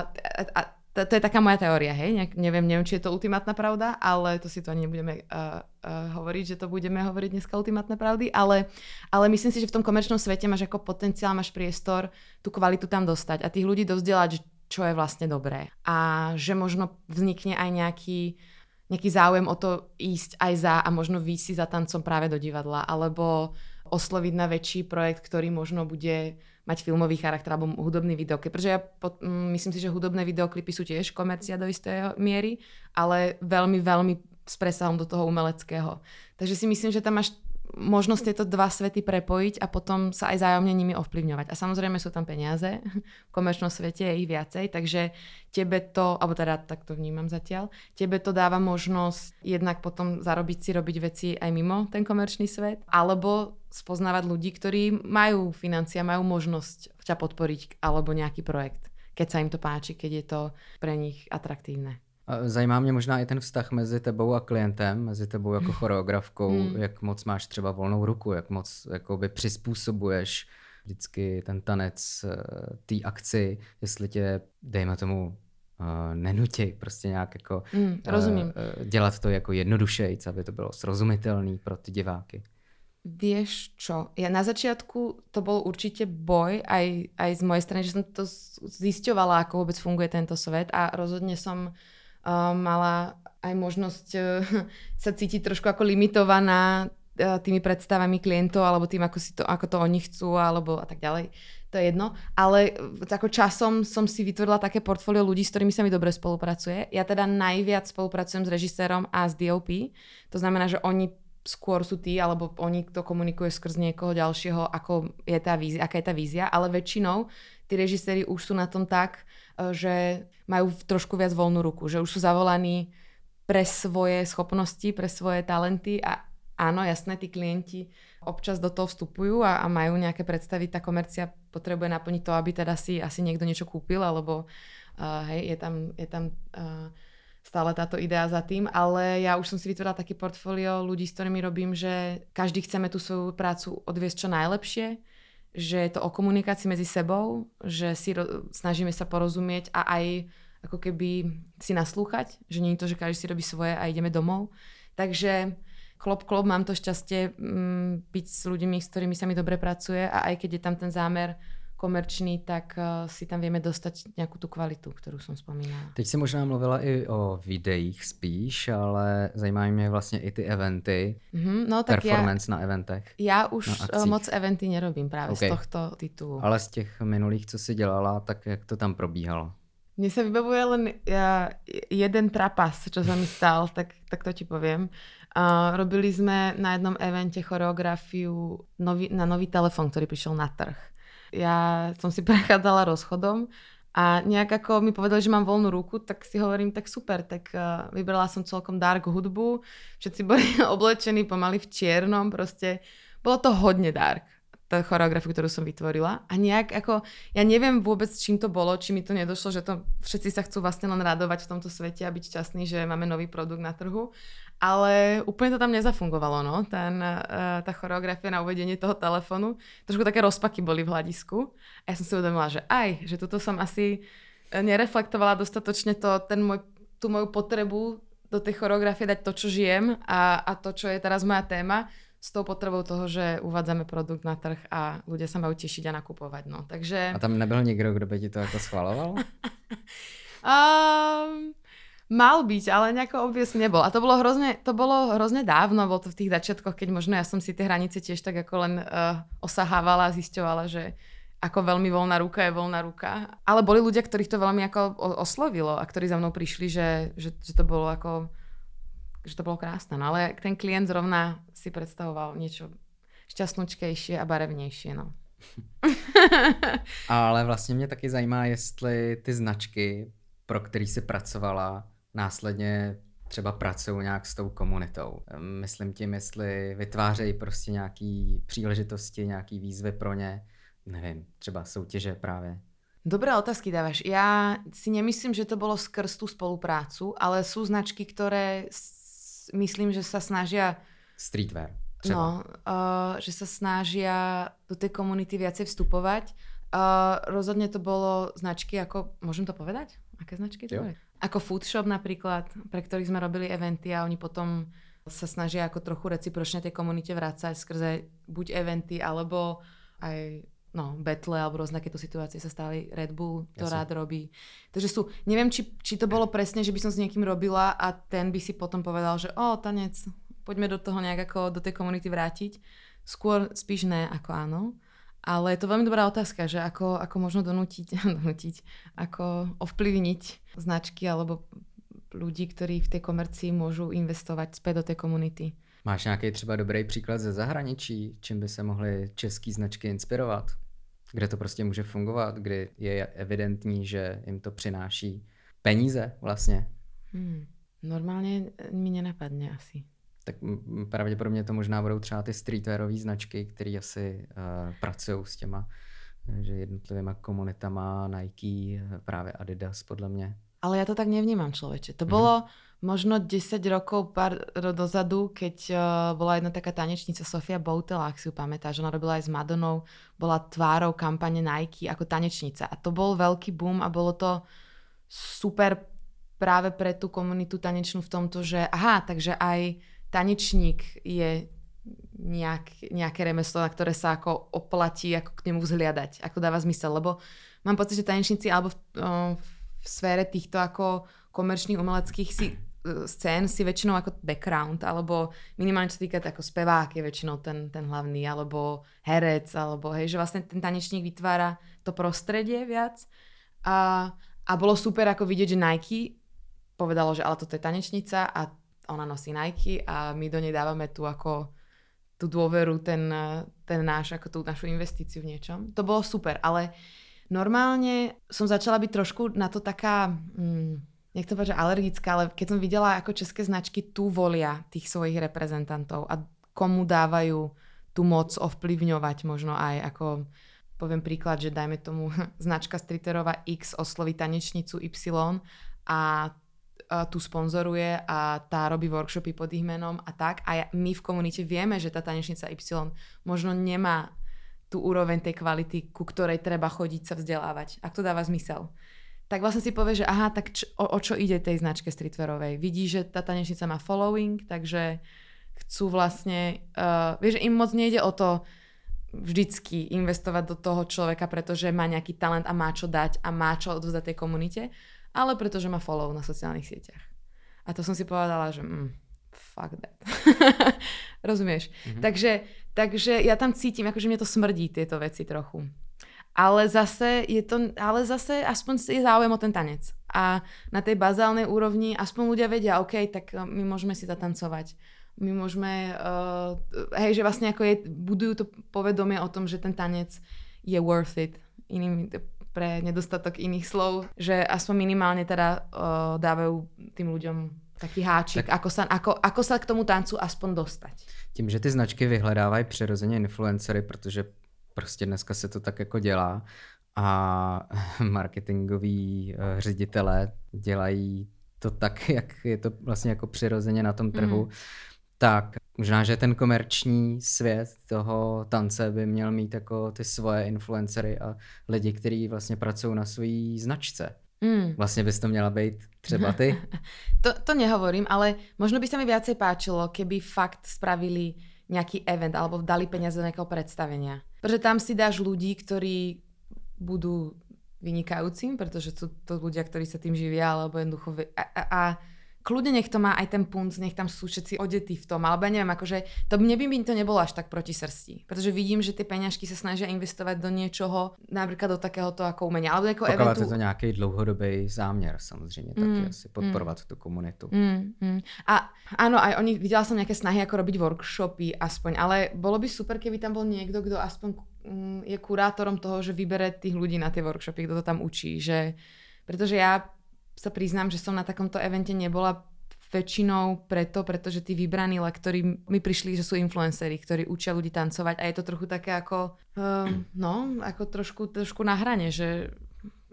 a, a, to, to je taká moja teória, hej, Nejak, neviem, neviem, či je to ultimátna pravda, ale to si to ani nebudeme uh, uh, hovoriť, že to budeme hovoriť dneska ultimátne pravdy, ale, ale myslím si, že v tom komerčnom svete máš ako potenciál, máš priestor tú kvalitu tam dostať a tých ľudí dovzdelať, čo je vlastne dobré. A že možno vznikne aj nejaký nejaký záujem o to ísť aj za a možno výjsť si za tancom práve do divadla, alebo osloviť na väčší projekt, ktorý možno bude mať filmový charakter alebo hudobný videoklip. Pretože ja pod, mm, myslím si, že hudobné videoklipy sú tiež komercia do istej miery, ale veľmi, veľmi s presahom do toho umeleckého. Takže si myslím, že tam máš možnosť tieto dva svety prepojiť a potom sa aj zájomne nimi ovplyvňovať. A samozrejme sú tam peniaze, v komerčnom svete je ich viacej, takže tebe to, alebo teda tak to vnímam zatiaľ, tebe to dáva možnosť jednak potom zarobiť si robiť veci aj mimo ten komerčný svet, alebo spoznávať ľudí, ktorí majú financia, majú možnosť ťa podporiť alebo nejaký projekt, keď sa im to páči, keď je to pre nich atraktívne. Zajímá mě možná i ten vztah mezi tebou a klientem, mezi tebou jako [laughs] choreografkou, mm. jak moc máš třeba volnou ruku, jak moc jakoby přizpůsobuješ vždycky ten tanec eh, té akci, jestli tě, dejme tomu, uh, nenutí prostě nějak jako mm, rozumím. Uh, dělat to jako jednodušejc, aby to bylo srozumitelné pro ty diváky. Vieš čo, ja na začiatku to bol určite boj aj, aj z mojej strany, že som to zisťovala, ako vôbec funguje tento svet a rozhodne som mala aj možnosť uh, [laughs] sa cítiť trošku ako limitovaná uh, tými predstavami klientov alebo tým, ako, si to, ako to oni chcú alebo a tak ďalej. To je jedno. Ale ako časom som si vytvorila také portfólio ľudí, s ktorými sa mi dobre spolupracuje. Ja teda najviac spolupracujem s režisérom a s DOP. To znamená, že oni skôr sú tí, alebo oni, kto komunikuje skrz niekoho ďalšieho, ako je tá vízia, aká je tá vízia, ale väčšinou tí režiséri už sú na tom tak, E, že majú trošku viac voľnú ruku, že už sú zavolaní pre svoje schopnosti, pre svoje talenty a áno, jasné, tí klienti občas do toho vstupujú a, a majú nejaké predstavy, tá komercia potrebuje naplniť to, aby teda si asi niekto niečo kúpil, alebo uh, hej, je tam, je tam uh, stále táto idea za tým, ale ja už som si vytvorila taký portfólio ľudí, s ktorými robím, že každý chceme tú svoju prácu odviesť čo najlepšie, že je to o komunikácii medzi sebou, že si ro- snažíme sa porozumieť a aj ako keby si naslúchať, že nie je to, že každý si robí svoje a ideme domov. Takže klop, klop, mám to šťastie mm, byť s ľuďmi, s ktorými sa mi dobre pracuje a aj keď je tam ten zámer komerčný, tak uh, si tam vieme dostať nejakú tú kvalitu, kterou jsem spomínala. Teď si možná mluvila i o videích spíš, ale zajímají mě vlastně i ty eventy, mm-hmm, no, tak performance já, na eventech. Já už na moc eventy nerobím právě okay. z tohto titulu. Ale z těch minulých, co si dělala, tak jak to tam probíhalo? Mne sa vybavuje len ja, jeden trapas, čo sa mi stal, tak, tak to ti poviem. Uh, robili sme na jednom evente choreografiu nový, na nový telefón, ktorý prišiel na trh. Ja som si [laughs] prechádzala rozchodom a nejak ako mi povedali, že mám voľnú ruku, tak si hovorím, tak super, tak uh, vybrala som celkom dark hudbu, všetci [laughs] boli oblečení pomaly v čiernom, proste bolo to hodne dark tá choreografiu, ktorú som vytvorila. A nejak ako, ja neviem vôbec, čím to bolo, či mi to nedošlo, že to všetci sa chcú vlastne len radovať v tomto svete a byť šťastní, že máme nový produkt na trhu. Ale úplne to tam nezafungovalo, no, ten, uh, tá choreografia na uvedenie toho telefónu. Trošku také rozpaky boli v hľadisku. A ja som si uvedomila, že aj, že toto som asi nereflektovala dostatočne to, ten môj, tú moju potrebu do tej choreografie dať to, čo žijem a, a to, čo je teraz moja téma s tou potrebou toho, že uvádzame produkt na trh a ľudia sa majú tešiť a nakupovať. No. Takže... A tam nebyl nikto, kdo by ti to ako schvaloval? um, [laughs] mal byť, ale nejako obviesne nebol. A to bolo, hrozne, to bolo hrozne dávno, bolo to v tých začiatkoch, keď možno ja som si tie hranice tiež tak ako len uh, osahávala a zisťovala, že ako veľmi voľná ruka je voľná ruka. Ale boli ľudia, ktorých to veľmi ako oslovilo a ktorí za mnou prišli, že, že, že to bolo ako že to bolo krásne. No ale ten klient zrovna si predstavoval niečo šťastnočkejšie a barevnější, no. [laughs] ale vlastně mě taky zajímá, jestli ty značky, pro který si pracovala, následně třeba pracují nějak s tou komunitou. Myslím tím, jestli vytvářejí prostě nějaký příležitosti, nějaký výzvy pro ně, nevím, třeba soutěže právě. Dobré otázky dávaš. Ja si nemyslím, že to bolo skrz tú spoluprácu, ale sú značky, ktoré myslím, že sa snažia... Streetwear. Třeba. No, uh, že sa snažia do tej komunity viacej vstupovať. Uh, rozhodne to bolo značky ako... Môžem to povedať? Aké značky to je? Ako Foodshop napríklad, pre ktorých sme robili eventy a oni potom sa snažia ako trochu recipročne tej komunite vrácať skrze buď eventy, alebo aj no, battle alebo rôzne takéto situácie sa stali. Red Bull to Jasne. rád robí. Takže sú, neviem, či, či to bolo presne, že by som s niekým robila a ten by si potom povedal, že o, tanec, poďme do toho nejak ako do tej komunity vrátiť. Skôr spíš ne ako áno. Ale je to veľmi dobrá otázka, že ako, ako možno donútiť, [laughs] donútiť, ako ovplyvniť značky alebo ľudí, ktorí v tej komercii môžu investovať späť do tej komunity. Máš nějaký třeba dobrý příklad ze zahraničí, čím by se mohly české značky inspirovat? Kde to prostě může fungovat, kdy je evidentní, že jim to přináší peníze vlastně. Hmm. Normálně mi nenapadne asi. Tak pravděpodobně to možná budou třeba ty streetwearové značky, které asi uh, pracují s těma že jednotlivými komunitama Nike, právě Adidas podle mě. Ale ja to tak nevnímam, človeče. To mm. bolo možno 10 rokov pár dozadu, keď uh, bola jedna taká tanečnica Sofia Boutel, ak si ju pamätáš, ona robila aj s Madonou, bola tvárou kampane Nike ako tanečnica. A to bol veľký boom a bolo to super práve pre tú komunitu tanečnú v tomto, že aha, takže aj tanečník je nejak, nejaké remeslo, na ktoré sa ako oplatí ako k nemu vzhliadať, ako dáva zmysel, lebo mám pocit, že tanečníci alebo v, uh, v sfére týchto ako komerčných umeleckých si, scén si väčšinou ako background, alebo minimálne čo týka ako spevák je väčšinou ten, ten hlavný, alebo herec, alebo hej, že vlastne ten tanečník vytvára to prostredie viac. A, a bolo super ako vidieť, že Nike povedalo, že ale toto je tanečnica a ona nosí Nike a my do nej dávame tu ako tú dôveru, ten, ten náš, ako tú našu investíciu v niečom. To bolo super, ale Normálne som začala byť trošku na to taká, hm, nech to povedať, alergická, ale keď som videla, ako české značky tu volia tých svojich reprezentantov a komu dávajú tú moc ovplyvňovať možno aj ako poviem príklad, že dajme tomu [laughs] značka Striterová X osloví tanečnicu Y a tu sponzoruje a tá robí workshopy pod ich menom a tak. A my v komunite vieme, že tá tanečnica Y možno nemá tú úroveň tej kvality, ku ktorej treba chodiť sa vzdelávať. Ak to dáva zmysel. Tak vlastne si povie, že aha, tak č- o, o čo ide tej značke streetwearovej. Vidí, že tá tanečnica má following, takže chcú vlastne, uh, vieš, im moc nejde o to vždycky investovať do toho človeka, pretože má nejaký talent a má čo dať a má čo odvzdať tej komunite, ale pretože má follow na sociálnych sieťach. A to som si povedala, že mm, fuck that. [laughs] Rozumieš? Mm-hmm. Takže Takže ja tam cítim, akože mne to smrdí tieto veci trochu. Ale zase je to, ale zase aspoň je záujem o ten tanec. A na tej bazálnej úrovni aspoň ľudia vedia, OK, tak eh, my môžeme si zatancovať. My môžeme, uh, hej, že vlastne ako je, budujú to povedomie o tom, že ten tanec je worth it. Inými, pre nedostatok iných slov, že aspoň minimálne teda uh, dávajú tým ľuďom taký háčik, tak... ako, sa, ako, ako sa k tomu tancu aspoň dostať. Tím, že ty značky vyhledávají přirozeně influencery, protože prostě dneska se to tak jako dělá a [laughs] marketingoví uh, ředitelé dělají to tak, [laughs] jak je to vlastně jako přirozeně na tom trhu, mm. tak možná, že ten komerční svět toho tance by měl mít jako ty svoje influencery a lidi, kteří vlastně pracují na své značce. Mm. Vlastně bys to měla být třeba ty? [laughs] to, to nehovorím, ale možno by sa mi viacej páčilo, keby fakt spravili nejaký event alebo dali peniaze do nejakého predstavenia. Pretože tam si dáš ľudí, ktorí budú vynikajúcim, pretože sú to ľudia, ktorí sa tým živia, alebo jednoducho... A, a, a kľudne nech to má aj ten punc, nech tam sú všetci odetí v tom, alebo ja neviem, akože to mne by mi to nebolo až tak proti srsti, pretože vidím, že tie peňažky sa snažia investovať do niečoho, napríklad do takéhoto ako umenia, alebo ako eventu... je to nejaký dlouhodobý záměr samozrejme, taky mm, asi podporovat mm, tú komunitu. Mm, mm. A áno, aj oni, videla som nejaké snahy ako robiť workshopy aspoň, ale bolo by super, keby tam bol niekto, kto aspoň mm, je kurátorom toho, že vybere tých ľudí na tie workshopy, kto to tam učí, že pretože ja sa priznám, že som na takomto evente nebola väčšinou preto, pretože tí vybraní lektori mi prišli, že sú influenceri, ktorí učia ľudí tancovať a je to trochu také ako, uh, no, ako trošku, trošku na hrane, že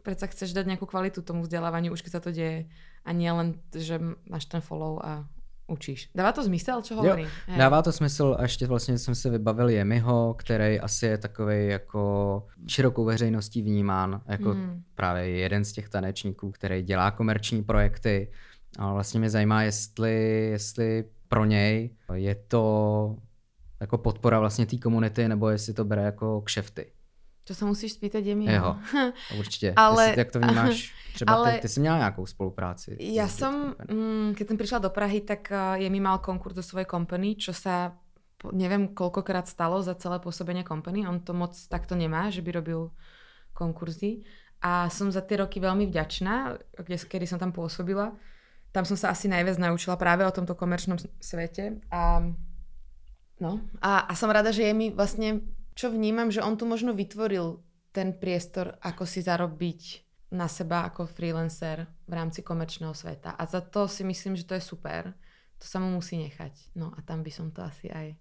predsa chceš dať nejakú kvalitu tomu vzdelávaniu, už keď sa to deje. A nie len, že máš ten follow a učíš. Dává to zmysel, čo hovorím? Jo, dává to smysl a ještě vlastně jsem se vybavil Jemiho, který asi je takový jako širokou veřejností vnímán jako mm. právě jeden z těch tanečníků, který dělá komerční projekty. A vlastně mě zajímá, jestli, jestli pro něj je to jako podpora vlastně té komunity, nebo jestli to bere jako kšefty. To sa musíš spýtať Jemiho. Jeho, [laughs] určite. ale, Ty, jak to vnímáš? [laughs] Třeba ale, ty, ty si měla nějakou spolupráci. Ja som, mm, keď som prišla do Prahy, tak uh, Jemi mal konkurs do svojej kompany, čo sa neviem koľkokrát stalo za celé pôsobenie kompany. On to moc takto nemá, že by robil konkurzy. A som za tie roky veľmi vďačná, kedy som tam pôsobila. Tam som sa asi najviac naučila práve o tomto komerčnom svete. A, no, a, a som rada, že je mi vlastne čo vnímam, že on tu možno vytvoril ten priestor, ako si zarobiť na seba ako freelancer v rámci komerčného sveta. A za to si myslím, že to je super. To sa mu musí nechať. No a tam by som to asi aj...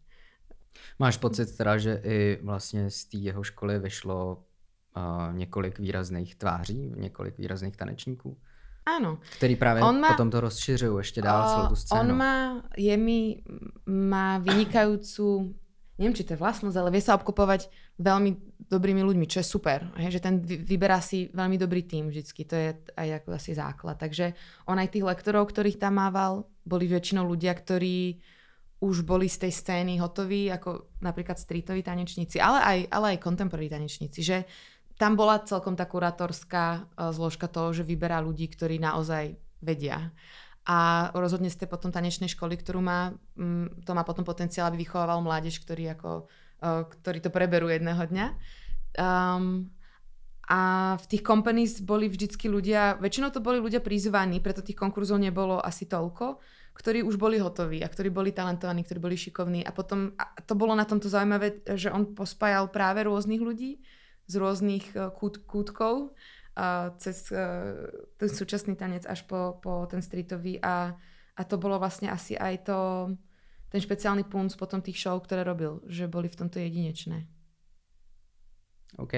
Máš pocit teda, že i vlastně z té jeho školy vyšlo uh, několik výrazných tváří, několik výrazných tanečníků? Áno. Který právě on má, potom to rozšiřujú ešte dál uh, celú tú scénu. On má, je mi, má vynikajúcu neviem, či to je vlastnosť, ale vie sa obklopovať veľmi dobrými ľuďmi, čo je super. Hej, že ten vyberá si veľmi dobrý tým vždycky, to je aj ako asi základ. Takže on aj tých lektorov, ktorých tam mával, boli väčšinou ľudia, ktorí už boli z tej scény hotoví, ako napríklad streetoví tanečníci, ale aj, ale aj contemporary tanečníci. Že tam bola celkom tá kurátorská uh, zložka toho, že vyberá ľudí, ktorí naozaj vedia a rozhodne ste potom tanečnej školy, ktorú má, mm, to má potom potenciál, aby vychovával mládež, ktorý, ako, uh, ktorý to preberú jedného dňa. Um, a v tých companies boli vždycky ľudia, väčšinou to boli ľudia prizvaní, preto tých konkurzov nebolo asi toľko, ktorí už boli hotoví a ktorí boli talentovaní, ktorí boli šikovní. A potom a to bolo na tomto zaujímavé, že on pospájal práve rôznych ľudí z rôznych uh, kút, kútkov uh, cez uh, ten súčasný tanec až po, po ten streetový a, a to bolo vlastne asi aj to, ten špeciálny punc potom tých show, ktoré robil, že boli v tomto jedinečné. OK.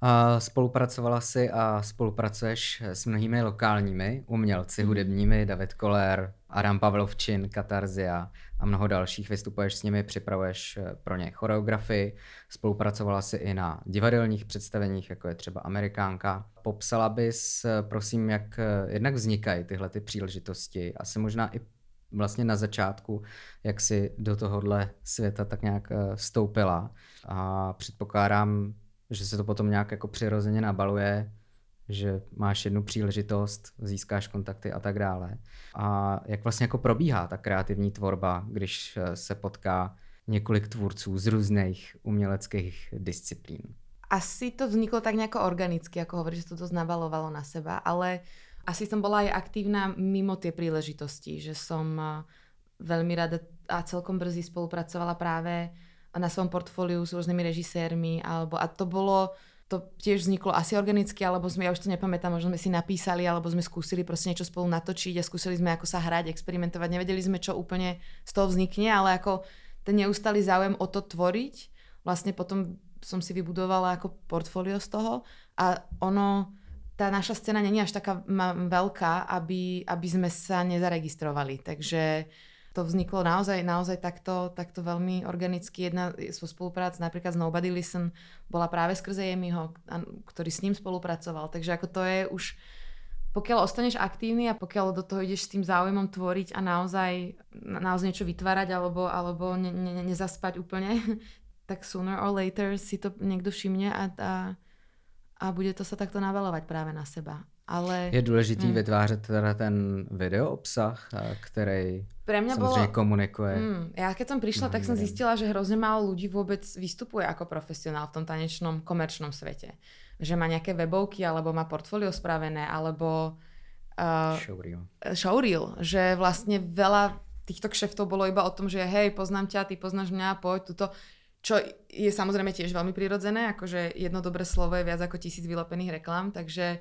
Uh, spolupracovala si a spolupracuješ s mnohými lokálními umělci, mm. hudebními, David Koller, Adam Pavlovčin, Katarzia a mnoho dalších. Vystupuješ s nimi, připravuješ eh, pro ně choreografii, spolupracovala si i na divadelních představeních, jako je třeba Amerikánka. Popsala bys, eh, prosím, jak eh, jednak vznikají tyhle ty příležitosti, asi možná i vlastně na začátku, jak si do tohohle světa tak nějak vstoupila. A předpokládám, že se to potom nějak jako přirozeně nabaluje, že máš jednu příležitost, získáš kontakty a tak dále. A jak vlastně jako probíhá ta kreativní tvorba, když eh, se potká několik tvůrců z různých uměleckých disciplín? asi to vzniklo tak nejako organicky, ako hovorí, že to dosť navalovalo na seba, ale asi som bola aj aktívna mimo tie príležitosti, že som veľmi rada a celkom brzy spolupracovala práve na svojom portfóliu s rôznymi režisérmi, alebo, a to bolo, to tiež vzniklo asi organicky, alebo sme, ja už to nepamätám, možno sme si napísali, alebo sme skúsili proste niečo spolu natočiť a skúsili sme ako sa hrať, experimentovať. Nevedeli sme, čo úplne z toho vznikne, ale ako ten neustály záujem o to tvoriť, vlastne potom som si vybudovala ako portfólio z toho a ono, tá naša scéna není až taká veľká, aby, aby sme sa nezaregistrovali. Takže to vzniklo naozaj, naozaj takto, takto veľmi organicky. Jedna zo spoluprác napríklad s Nobody Listen bola práve skrze Jemiho, ktorý s ním spolupracoval. Takže ako to je už, pokiaľ ostaneš aktívny a pokiaľ do toho ideš s tým záujmom tvoriť a naozaj, naozaj niečo vytvárať alebo, alebo ne, ne, nezaspať úplne, [laughs] tak sooner or later si to niekto všimne a, a, a bude to sa takto navalovať práve na seba. Ale... Je důležitý hmm. vytvářet teda ten video obsah, který Pre mňa bolo... komunikuje. Mm, ja keď som prišla, no, tak som zistila, že hrozne málo ľudí vôbec vystupuje ako profesionál v tom tanečnom komerčnom svete. Že má nejaké webovky, alebo má portfólio spravené, alebo... Uh, showreel. Showreel, že vlastne veľa týchto kšeftov bolo iba o tom, že hej, poznám ťa, ty poznáš mňa, poď tuto. Čo je samozrejme tiež veľmi prirodzené, akože jedno dobré slovo je viac ako tisíc vylepených reklám, takže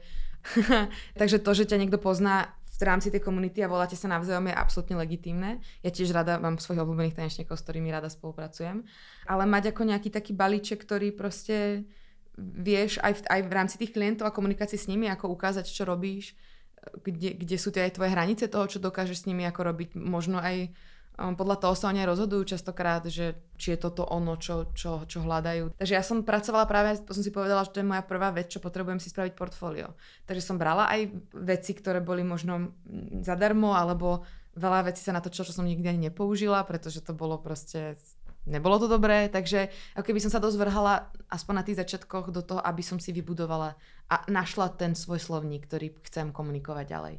[laughs] Takže to, že ťa niekto pozná v rámci tej komunity a voláte sa navzájom je absolútne legitímne. Ja tiež rada mám svojich obľúbených tanečníkov, s ktorými rada spolupracujem. Ale mať ako nejaký taký balíček, ktorý proste vieš aj v, aj v rámci tých klientov a komunikácie s nimi, ako ukázať, čo robíš, kde, kde sú tie aj tvoje hranice toho, čo dokážeš s nimi ako robiť. Možno aj podľa toho sa oni aj rozhodujú častokrát, že či je toto ono, čo, čo, čo hľadajú. Takže ja som pracovala práve, som si povedala, že to je moja prvá vec, čo potrebujem si spraviť portfólio. Takže som brala aj veci, ktoré boli možno zadarmo, alebo veľa vecí sa natočilo, čo som nikdy ani nepoužila, pretože to bolo proste nebolo to dobré, takže ako keby som sa dosť vrhala aspoň na tých začiatkoch do toho, aby som si vybudovala a našla ten svoj slovník, ktorý chcem komunikovať ďalej.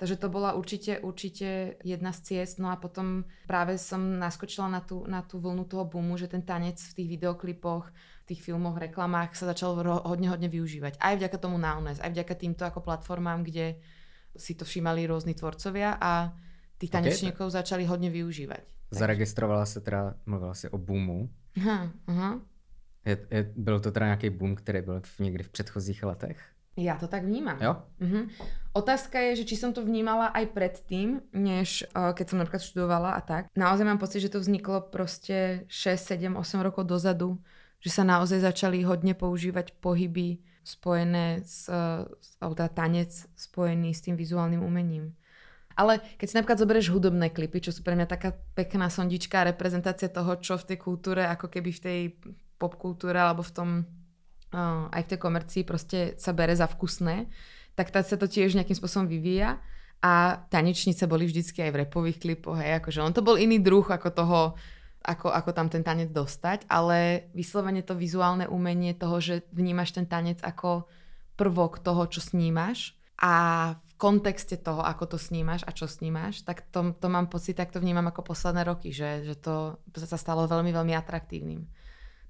Takže to bola určite, určite jedna z ciest. No a potom práve som naskočila na tú, na tú vlnu toho boomu, že ten tanec v tých videoklipoch, v tých filmoch, reklamách sa začal ro- hodne, hodne využívať. Aj vďaka tomu Naunes, aj vďaka týmto ako platformám, kde si to všímali rôzni tvorcovia a tých tanečníkov okay. začali hodne využívať. Zaregistrovala se teda, mluvila si o boomu. Aha, aha. Je, je, byl to teda nějaký boom, který byl v, někdy v předchozích letech? Ja to tak vnímam. Jo? Uh-huh. Otázka je, že či som to vnímala aj predtým, než uh, keď som napríklad študovala a tak. Naozaj mám pocit, že to vzniklo proste 6, 7, 8 rokov dozadu, že sa naozaj začali hodne používať pohyby spojené s, uh, alebo teda tanec spojený s tým vizuálnym umením. Ale keď si napríklad zoberieš hudobné klipy, čo sú pre mňa taká pekná sondička reprezentácia toho, čo v tej kultúre, ako keby v tej popkultúre alebo v tom aj v tej komercii proste sa bere za vkusné, tak tá sa to tiež nejakým spôsobom vyvíja a tanečnice boli vždycky aj v repových klipoch, hej, akože on to bol iný druh ako toho, ako, ako tam ten tanec dostať, ale vyslovene to vizuálne umenie toho, že vnímaš ten tanec ako prvok toho, čo snímaš a v kontexte toho, ako to snímaš a čo snímaš, tak to, to mám pocit, tak to vnímam ako posledné roky, že, že to sa stalo veľmi, veľmi atraktívnym.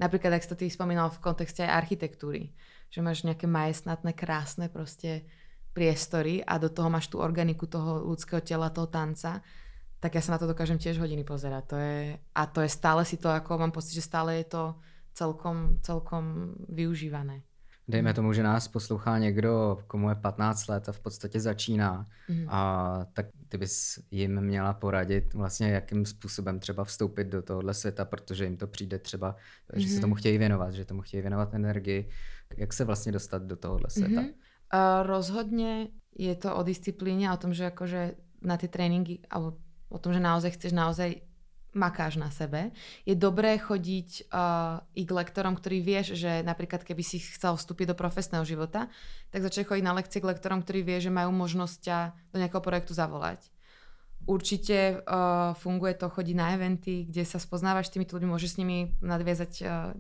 Napríklad, ak si to ty spomínal v kontexte aj architektúry, že máš nejaké majestnátne, krásne proste priestory a do toho máš tú organiku toho ľudského tela, toho tanca, tak ja sa na to dokážem tiež hodiny pozerať. To je, a to je stále si to, ako mám pocit, že stále je to celkom, celkom využívané. Dejme tomu, že nás poslouchá někdo, komu je 15 let a v podstatě začíná. Mm. A tak ty bys jim měla poradit vlastně, jakým způsobem třeba vstoupit do tohohle světa, protože jim to přijde třeba, mm. že se mhm. tomu chtějí věnovat, že tomu chtějí věnovat energii. Jak se vlastně dostat do tohohle světa? Mm-hmm. Uh, rozhodně je to o disciplíne a o tom, že akože na tie tréningy, alebo o tom, že naozaj chceš naozaj makáš na sebe. Je dobré chodiť uh, i k lektorom, ktorí vieš, že napríklad keby si chcel vstúpiť do profesného života, tak začať chodiť na lekcie k lektorom, ktorí vie, že majú možnosť ťa do nejakého projektu zavolať. Určite uh, funguje to chodiť na eventy, kde sa spoznávaš s tými ľuďmi, môžeš s nimi nadviazať uh,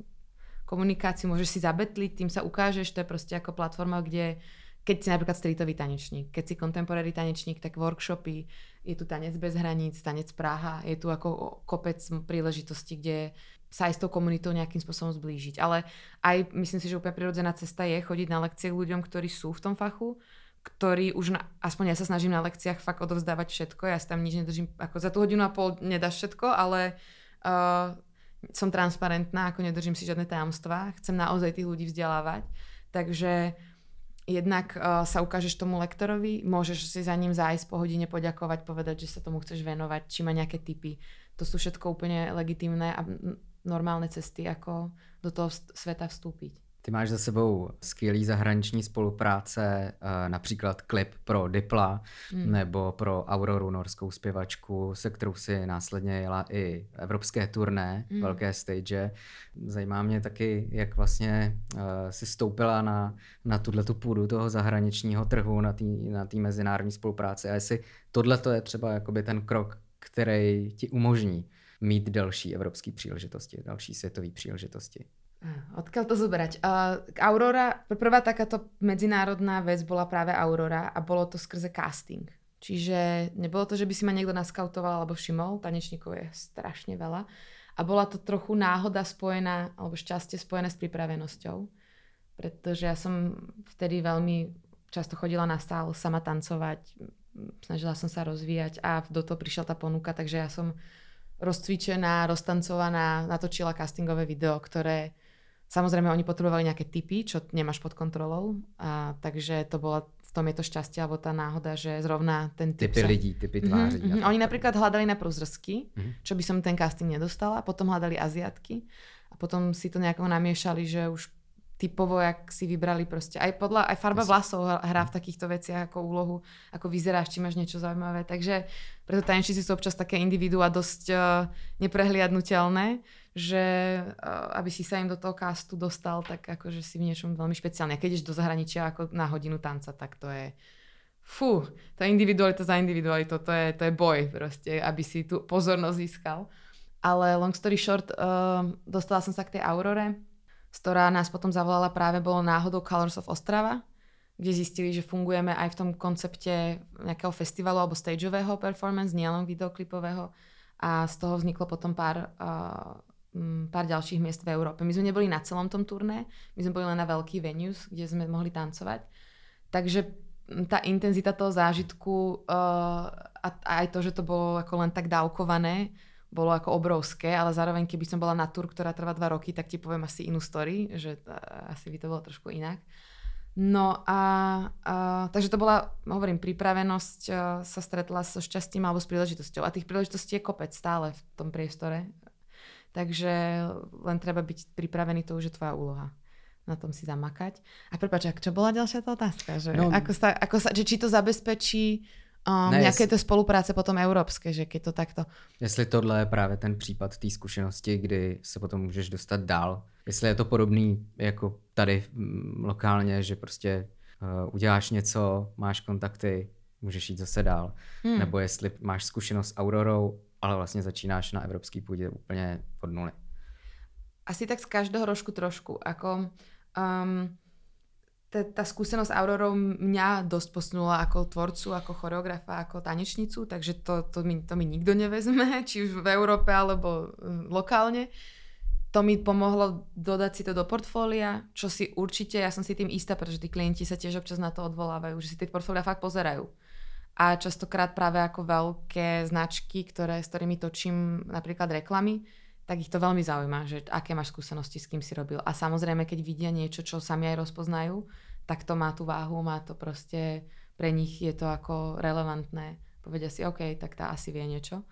komunikáciu, môžeš si zabetliť, tým sa ukážeš, to je proste ako platforma, kde keď si napríklad streetový tanečník, keď si contemporary tanečník, tak workshopy, je tu tanec bez hraníc, tanec Praha, je tu ako kopec príležitostí, kde sa aj s tou komunitou nejakým spôsobom zblížiť. Ale aj myslím si, že úplne prirodzená cesta je chodiť na lekcie k ľuďom, ktorí sú v tom fachu, ktorí už, na, aspoň ja sa snažím na lekciách fakt odovzdávať všetko, ja si tam nič nedržím, ako za tú hodinu a pol nedáš všetko, ale uh, som transparentná, ako nedržím si žiadne tajomstvá, chcem naozaj tých ľudí vzdelávať, takže jednak uh, sa ukážeš tomu lektorovi, môžeš si za ním zájsť po hodine poďakovať, povedať, že sa tomu chceš venovať, či má nejaké typy. To sú všetko úplne legitimné a normálne cesty, ako do toho sveta vstúpiť. Ty máš za sebou skvělý zahraniční spolupráce, eh, například klip pro Dipla hmm. nebo pro Auroru, norskou zpěvačku, se kterou si následně jela i evropské turné, hmm. velké stage. Zajímá mě taky, jak vlastně uh, si stoupila na, na tuhle tu půdu toho zahraničního trhu, na té na mezinárodní spolupráci a jestli tohle je třeba jakoby ten krok, který ti umožní mít další evropské příležitosti, další světové příležitosti. Odkiaľ to zobrať? Uh, Aurora, prvá takáto medzinárodná vec bola práve Aurora a bolo to skrze casting. Čiže nebolo to, že by si ma niekto naskautoval alebo všimol, tanečníkov je strašne veľa. A bola to trochu náhoda spojená, alebo šťastie spojené s pripravenosťou. Pretože ja som vtedy veľmi často chodila na sál sama tancovať, snažila som sa rozvíjať a do toho prišla tá ponuka, takže ja som rozcvičená, roztancovaná, natočila castingové video, ktoré Samozrejme, oni potrebovali nejaké typy, čo nemáš pod kontrolou, a, takže to bola v tom je to šťastie alebo tá náhoda, že zrovna ten typ typy sa... ľudí, typy mhm, tváří. Mm-hmm, Oni napríklad hľadali na prúzrsky, mm-hmm. čo by som ten casting nedostala, potom hľadali Aziatky a potom si to nejako namiešali, že už typovo, jak si vybrali proste. Aj, podľa, aj farba vlasov hrá v takýchto veciach ako úlohu, ako vyzeráš, či máš niečo zaujímavé. Takže preto tanečníci sú občas také individuá dosť uh, neprehliadnutelné, že uh, aby si sa im do toho castu dostal, tak akože si v niečom veľmi špeciálne. A keď ideš do zahraničia ako na hodinu tanca, tak to je fú, tá individualita za individualitou, to je, to je boj proste, aby si tu pozornosť získal. Ale long story short, uh, dostala som sa k tej Aurore, z ktorá nás potom zavolala práve bolo náhodou Colors of Ostrava, kde zistili, že fungujeme aj v tom koncepte nejakého festivalu alebo stageového performance, nielen videoklipového. A z toho vzniklo potom pár, uh, pár ďalších miest v Európe. My sme neboli na celom tom turné, my sme boli len na veľký venues, kde sme mohli tancovať. Takže tá intenzita toho zážitku uh, a, aj to, že to bolo ako len tak dávkované, bolo ako obrovské, ale zároveň keby som bola na tur, ktorá trvá dva roky, tak ti poviem asi inú story, že asi by to bolo trošku inak. No a, a takže to bola, hovorím, pripravenosť sa stretla so šťastím alebo s príležitosťou. A tých príležitostí je kopec stále v tom priestore. Takže len treba byť pripravený, to už je tvoja úloha na tom si zamakať. A prepáč, čo bola ďalšia tá otázka? Že, no, ako sa, ako sa, že či to zabezpečí um, ne, nějaké to spolupráce potom evropské, že keď to takto. Jestli tohle je právě ten případ té zkušenosti, kdy se potom můžeš dostat dál. Jestli je to podobný jako tady mm, lokálně, že prostě uh, uděláš něco, máš kontakty, můžeš jít zase dál. Hmm. Nebo jestli máš zkušenost s Aurorou, ale vlastně začínáš na evropský půdě úplně od nuly. Asi tak z každého rožku trošku. Ako, um, tá, skúsenosť Aurorou mňa dosť posunula ako tvorcu, ako choreografa, ako tanečnicu, takže to, to, mi, to mi nikto nevezme, [laughs] či už v Európe alebo hm, lokálne. To mi pomohlo dodať si to do portfólia, čo si určite, ja som si tým istá, pretože tí klienti sa tiež občas na to odvolávajú, že si tie portfólia fakt pozerajú. A častokrát práve ako veľké značky, ktoré, s ktorými točím napríklad reklamy, tak ich to veľmi zaujíma, že aké máš skúsenosti, s kým si robil. A samozrejme, keď vidia niečo, čo sami aj rozpoznajú, tak to má tú váhu, má to proste, pre nich je to ako relevantné. Povedia si, OK, tak tá asi vie niečo.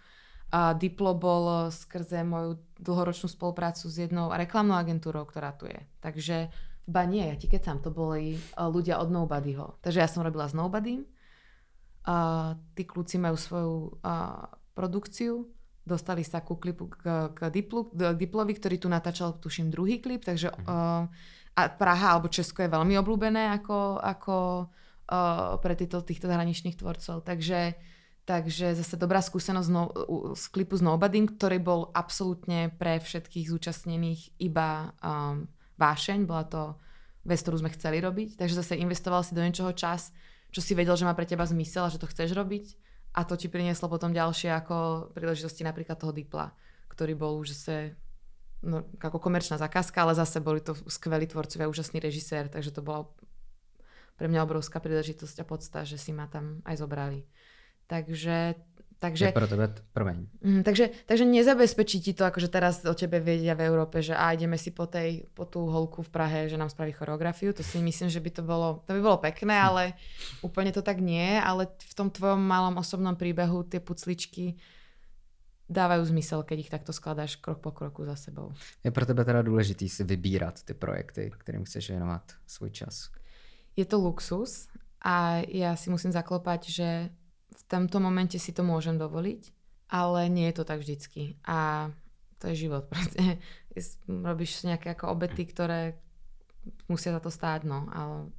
A Diplo bol skrze moju dlhoročnú spoluprácu s jednou reklamnou agentúrou, ktorá tu je. Takže ba nie, ja ti keď sám, to boli e, ľudia od Nobodyho. Takže ja som robila s Nobodym. A tí kľúci majú svoju a, produkciu, dostali sa ku klipu k, k, Diplu, k Diplovi, ktorý tu natáčal, tuším, druhý klip, takže uh, a Praha alebo Česko je veľmi obľúbené ako, ako uh, pre týchto, týchto zahraničných tvorcov. Takže, takže zase dobrá skúsenosť no, z klipu s Nobodym, ktorý bol absolútne pre všetkých zúčastnených iba um, vášeň. Bola to vec, ktorú sme chceli robiť. Takže zase investoval si do niečoho čas, čo si vedel, že má pre teba zmysel a že to chceš robiť A to ti prinieslo potom ďalšie ako príležitosti napríklad toho Dipla, ktorý bol už zase no, ako komerčná zakázka, ale zase boli to skvelí tvorcovia, úžasný režisér, takže to bola pre mňa obrovská príležitosť a podsta, že si ma tam aj zobrali. Takže Takže, je pro tebe, promiň. Mm, takže, takže nezabezpečí ti to, akože teraz o tebe vedia v Európe, že a ideme si po, tej, po tú holku v Prahe, že nám spraví choreografiu. To si myslím, že by to bolo, to by bolo pekné, hm. ale úplne to tak nie. Ale v tom tvojom malom osobnom príbehu tie pucličky dávajú zmysel, keď ich takto skladáš krok po kroku za sebou. Je pro tebe teda důležitý si vybírat ty projekty, kterým chceš věnovat svůj čas? Je to luxus a ja si musím zaklopať, že v tomto momente si to môžem dovoliť, ale nie je to tak vždycky. A to je život [laughs] proste. Robíš nejaké ako obety, ktoré musia za to stáť, no. Ale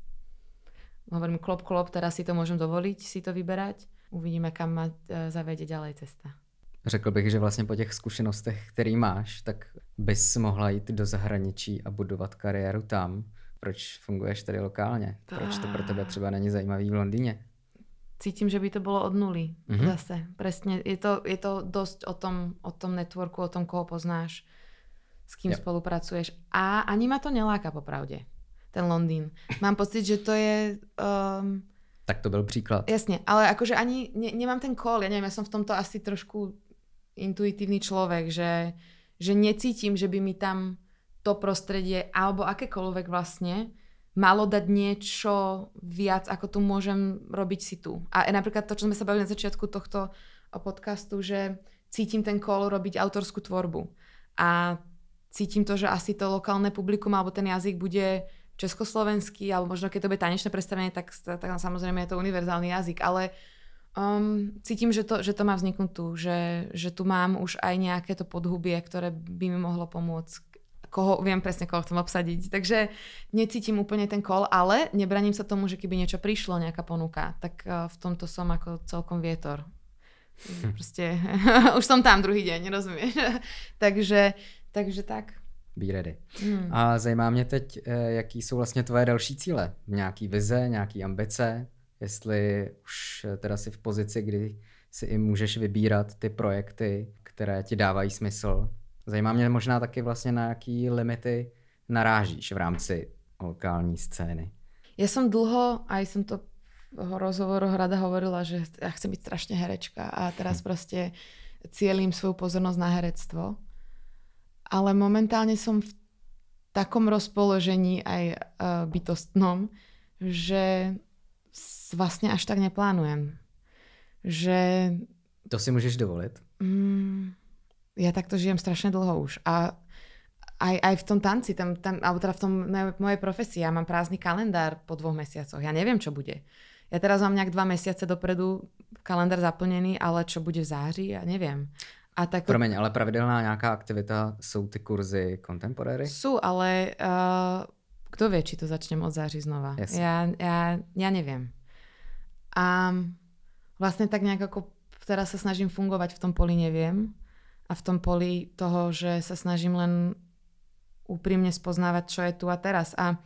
hovorím klop, klop, teraz si to môžem dovoliť, si to vyberať. Uvidíme, kam ma e, zavede ďalej cesta. Řekl bych, že vlastně po těch zkušenostech, který máš, tak bys mohla jít do zahraničí a budovat kariéru tam. Proč funguješ tady lokálně? Proč to pro tebe třeba není zajímavý v Londýně? Cítim, že by to bolo od nuly. Mm-hmm. Zase, presne. Je to, je to dosť o tom, o tom networku, o tom, koho poznáš, s kým yep. spolupracuješ. A ani ma to neláka popravde, ten Londýn. Mám pocit, že to je... Um, tak to byl příklad. Jasne, ale akože ani ne, nemám ten call, ja neviem, ja som v tomto asi trošku intuitívny človek, že, že necítim, že by mi tam to prostredie, alebo akékoľvek vlastne, malo dať niečo viac, ako tu môžem robiť si tu. A napríklad to, čo sme sa bavili na začiatku tohto podcastu, že cítim ten kol robiť autorskú tvorbu. A cítim to, že asi to lokálne publikum alebo ten jazyk bude československý, alebo možno keď to bude tanečné predstavenie, tak, tak samozrejme je to univerzálny jazyk, ale um, cítim, že to, že to má vzniknúť tu, že, že tu mám už aj nejaké to podhubie, ktoré by mi mohlo pomôcť koho, viem presne, koho chcem obsadiť. Takže necítim úplne ten kol, ale nebraním sa tomu, že keby niečo prišlo, nejaká ponuka, tak uh, v tomto som ako celkom vietor. Hm. Proste, [laughs] už som tam druhý deň, rozumieš? [laughs] takže, takže tak. Be ready. Hmm. A zajímá mě teď, eh, jaký jsou vlastně tvoje další cíle. Nějaký vize, nějaký ambice, jestli už eh, teda si v pozici, kdy si i můžeš vybírat ty projekty, které ti dávají smysl Zajímá mě možná taky vlastně na jaký limity narážíš v rámci lokální scény. Ja som dlho, aj som to v rozhovoru rada hovorila, že ja chcem byť strašne herečka a teraz hm. proste cielím svoju pozornosť na herectvo. Ale momentálne som v takom rozpoložení aj uh, bytostnom, že vlastne až tak neplánujem. Že... To si môžeš dovoliť? Mm, ja takto žijem strašne dlho už. A aj, aj v tom tanci, tam, tam, alebo teda v tom mojej profesii, ja mám prázdny kalendár po dvoch mesiacoch. Ja neviem, čo bude. Ja teraz mám nejak dva mesiace dopredu kalendár zaplnený, ale čo bude v září, ja neviem. A tak... Promiň, ale pravidelná nejaká aktivita sú ty kurzy contemporary? Sú, ale uh, kto vie, či to začnem od září znova. Yes. Ja, ja, ja neviem. A vlastne tak nejak ako teraz sa snažím fungovať v tom poli, neviem a v tom poli toho, že sa snažím len úprimne spoznávať, čo je tu a teraz. A,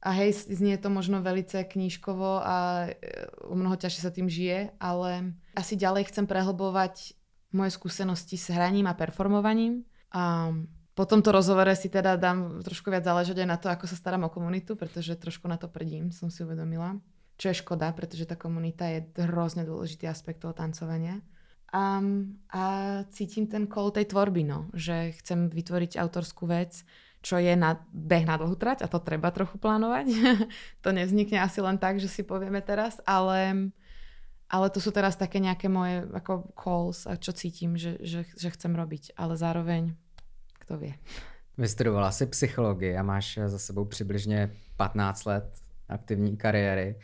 a hej, znie to možno velice knížkovo a e, o mnoho ťažšie sa tým žije, ale asi ďalej chcem prehlbovať moje skúsenosti s hraním a performovaním. A po tomto rozhovore si teda dám trošku viac záležať aj na to, ako sa starám o komunitu, pretože trošku na to prdím, som si uvedomila. Čo je škoda, pretože tá komunita je hrozne dôležitý aspekt toho tancovania. A, a cítim ten kol tej tvorby, no, že chcem vytvoriť autorskú vec, čo je na beh na dlhú trať a to treba trochu plánovať. [laughs] to nevznikne asi len tak, že si povieme teraz, ale, ale to sú teraz také nejaké moje ako calls a čo cítim, že, že, že chcem robiť, ale zároveň kto vie. Vystudovala si psychologii a máš za sebou přibližně 15 let aktivní kariéry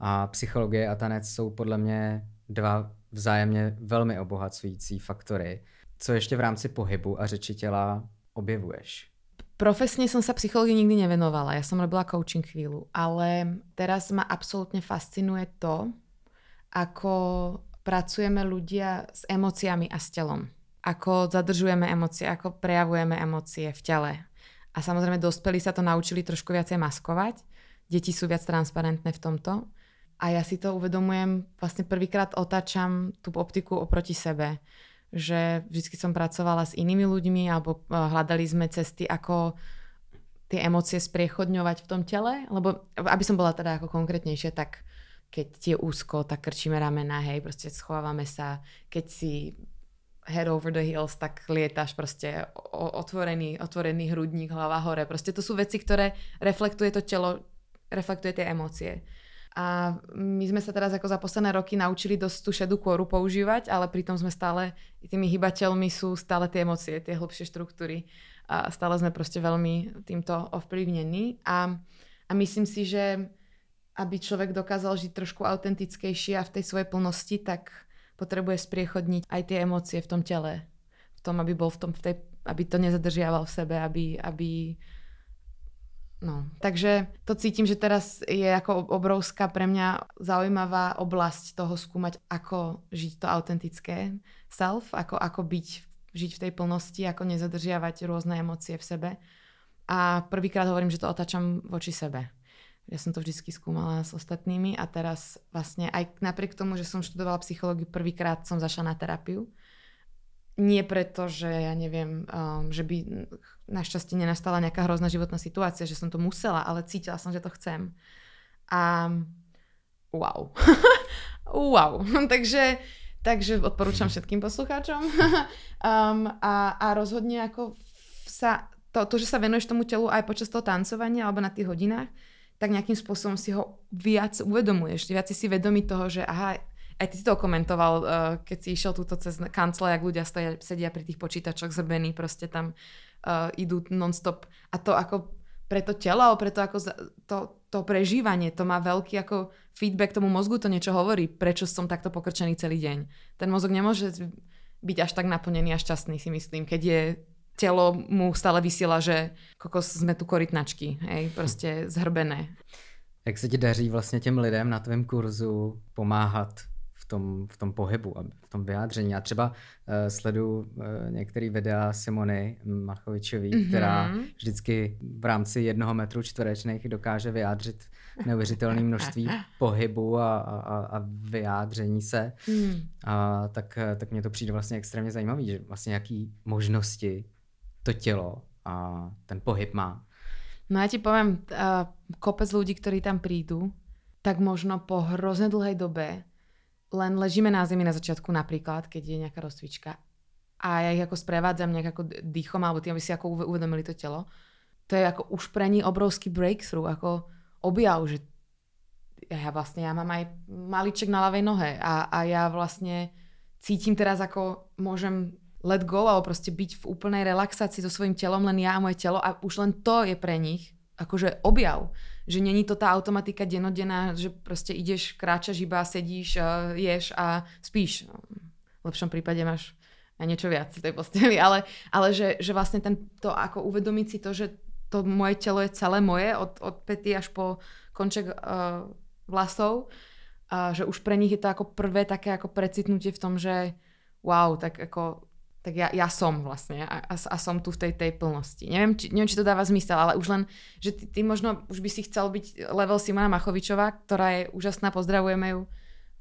a psychologie a tanec jsou podle mě dva vzájemně velmi obohacující faktory. Co ještě v rámci pohybu a řeči těla objevuješ? Profesne som sa psychológii nikdy nevenovala. Ja som robila coaching chvíľu, ale teraz ma absolútne fascinuje to, ako pracujeme ľudia s emóciami a s telom. Ako zadržujeme emócie, ako prejavujeme emócie v tele. A samozrejme dospelí sa to naučili trošku viacej maskovať. Deti sú viac transparentné v tomto a ja si to uvedomujem, vlastne prvýkrát otáčam tú optiku oproti sebe. Že vždy som pracovala s inými ľuďmi alebo eh, hľadali sme cesty, ako tie emócie spriechodňovať v tom tele. Lebo aby som bola teda ako konkrétnejšia, tak keď je úzko, tak krčíme ramena, hej, proste schovávame sa. Keď si head over the heels, tak lietaš proste otvorený, otvorený hrudník, hlava hore. Proste to sú veci, ktoré reflektuje to telo, reflektuje tie emócie. A my sme sa teraz ako za posledné roky naučili dosť tú šedú kôru používať, ale pritom sme stále, tými hybateľmi sú stále tie emócie, tie hlbšie štruktúry. A stále sme proste veľmi týmto ovplyvnení. A, a myslím si, že aby človek dokázal žiť trošku autentickejšie a v tej svojej plnosti, tak potrebuje spriechodniť aj tie emócie v tom tele. V tom, aby bol v tom, v tej, aby to nezadržiaval v sebe, aby, aby No, takže to cítim, že teraz je ako obrovská pre mňa zaujímavá oblasť toho skúmať, ako žiť to autentické self, ako, ako byť, žiť v tej plnosti, ako nezadržiavať rôzne emócie v sebe. A prvýkrát hovorím, že to otáčam voči sebe. Ja som to vždy skúmala s ostatnými a teraz vlastne aj napriek tomu, že som študovala psychológiu, prvýkrát som zašla na terapiu nie preto, že ja neviem, um, že by našťastie nenastala nejaká hrozná životná situácia, že som to musela, ale cítila som, že to chcem. A wow. [laughs] wow. [laughs] takže, takže odporúčam všetkým poslucháčom. [laughs] um, a, a rozhodne ako sa, to, to, že sa venuješ tomu telu aj počas toho tancovania alebo na tých hodinách, tak nejakým spôsobom si ho viac uvedomuješ. Viac si vedomý toho, že aha, aj ty si to komentoval, uh, keď si išiel túto cez kancle, jak ľudia stoja, sedia pri tých počítačoch zrbení, proste tam uh, idú non-stop. A to ako pre to telo, pre to, ako to, to prežívanie, to má veľký ako feedback tomu mozgu, to niečo hovorí, prečo som takto pokrčený celý deň. Ten mozog nemôže byť až tak naplnený a šťastný, si myslím, keď je telo mu stále vysiela, že kokos sme tu korytnačky, hej, proste zhrbené. Jak se ti daří vlastně těm lidem na tvém kurzu pomáhat tom, v tom pohybu, v tom vyjádření. Já třeba uh, sleduju uh, některé videa Simony Machovičový, mm-hmm. která vždycky v rámci jednoho metru čtverečných dokáže vyjádřit neuvěřitelné množství [laughs] pohybu a, a, a vyjádření se. Mm. A tak, tak mně to přijde vlastně extrémně zajímavý, že vlastně jaký možnosti to tělo a ten pohyb má. No ja ti poviem, uh, kopec ľudí, ktorí tam prídu, tak možno po hrozne dlhej dobe len ležíme na zemi na začiatku napríklad, keď je nejaká rozcvička a ja ich ako sprevádzam nejak ako dýchom alebo tým, aby si ako uvedomili to telo. To je ako už pre nich obrovský breakthrough, ako objav, že ja vlastne, ja mám aj maliček na ľavej nohe a, a ja vlastne cítim teraz, ako môžem let go alebo proste byť v úplnej relaxácii so svojím telom, len ja a moje telo a už len to je pre nich akože objav že není to tá automatika denodenná, že proste ideš, kráčaš iba, sedíš, ješ a spíš. No, v lepšom prípade máš aj niečo viac v tej posteli, ale, ale že, že vlastne ten, to ako uvedomiť si to, že to moje telo je celé moje, od, od pety až po konček uh, vlasov, a že už pre nich je to ako prvé také ako precitnutie v tom, že wow, tak ako tak ja, ja som vlastne a, a, a som tu v tej, tej plnosti. Neviem či, neviem, či to dáva zmysel, ale už len, že ty, ty možno už by si chcel byť level Simona Machovičová, ktorá je úžasná, pozdravujeme ju,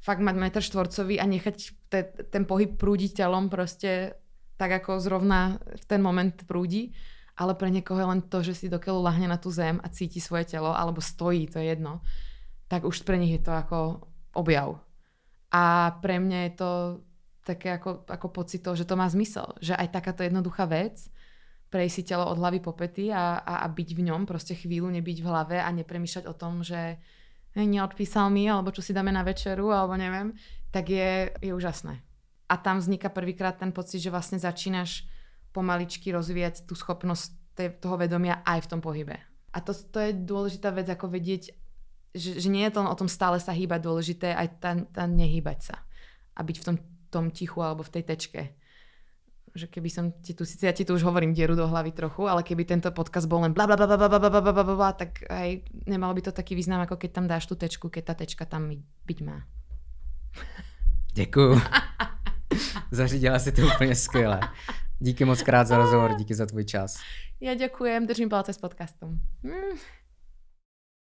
fakt mať metr štvorcový a nechať te, ten pohyb prúdiť telom proste tak, ako zrovna v ten moment prúdi, ale pre niekoho je len to, že si dokeľu lahne na tú zem a cíti svoje telo, alebo stojí, to je jedno, tak už pre nich je to ako objav. A pre mňa je to také ako, ako pocit toho, že to má zmysel. Že aj takáto jednoduchá vec, prejsť si telo od hlavy po pety a, a, a byť v ňom, proste chvíľu nebyť v hlave a nepremýšľať o tom, že neodpísal mi, alebo čo si dáme na večeru, alebo neviem, tak je, je úžasné. A tam vzniká prvýkrát ten pocit, že vlastne začínaš pomaličky rozvíjať tú schopnosť toho vedomia aj v tom pohybe. A to, to je dôležitá vec, ako vedieť, že, že nie je to len o tom stále sa hýbať, dôležité aj tá, tá nehýbať sa. A byť v tom tom tichu alebo v tej tečke. Že keby som ti tu, síce ja ti tu už hovorím dieru do hlavy trochu, ale keby tento podcast bol len bla bla bla bla bla bla bla bla tak aj nemalo by to taký význam, ako keď tam dáš tú tečku, keď tá tečka tam byť má. Děkuju. Zařídila si to úplně skvěle. Díky moc krát za rozhovor, díky za tvůj čas. Ja ďakujem, držím palce s podcastom. Mm.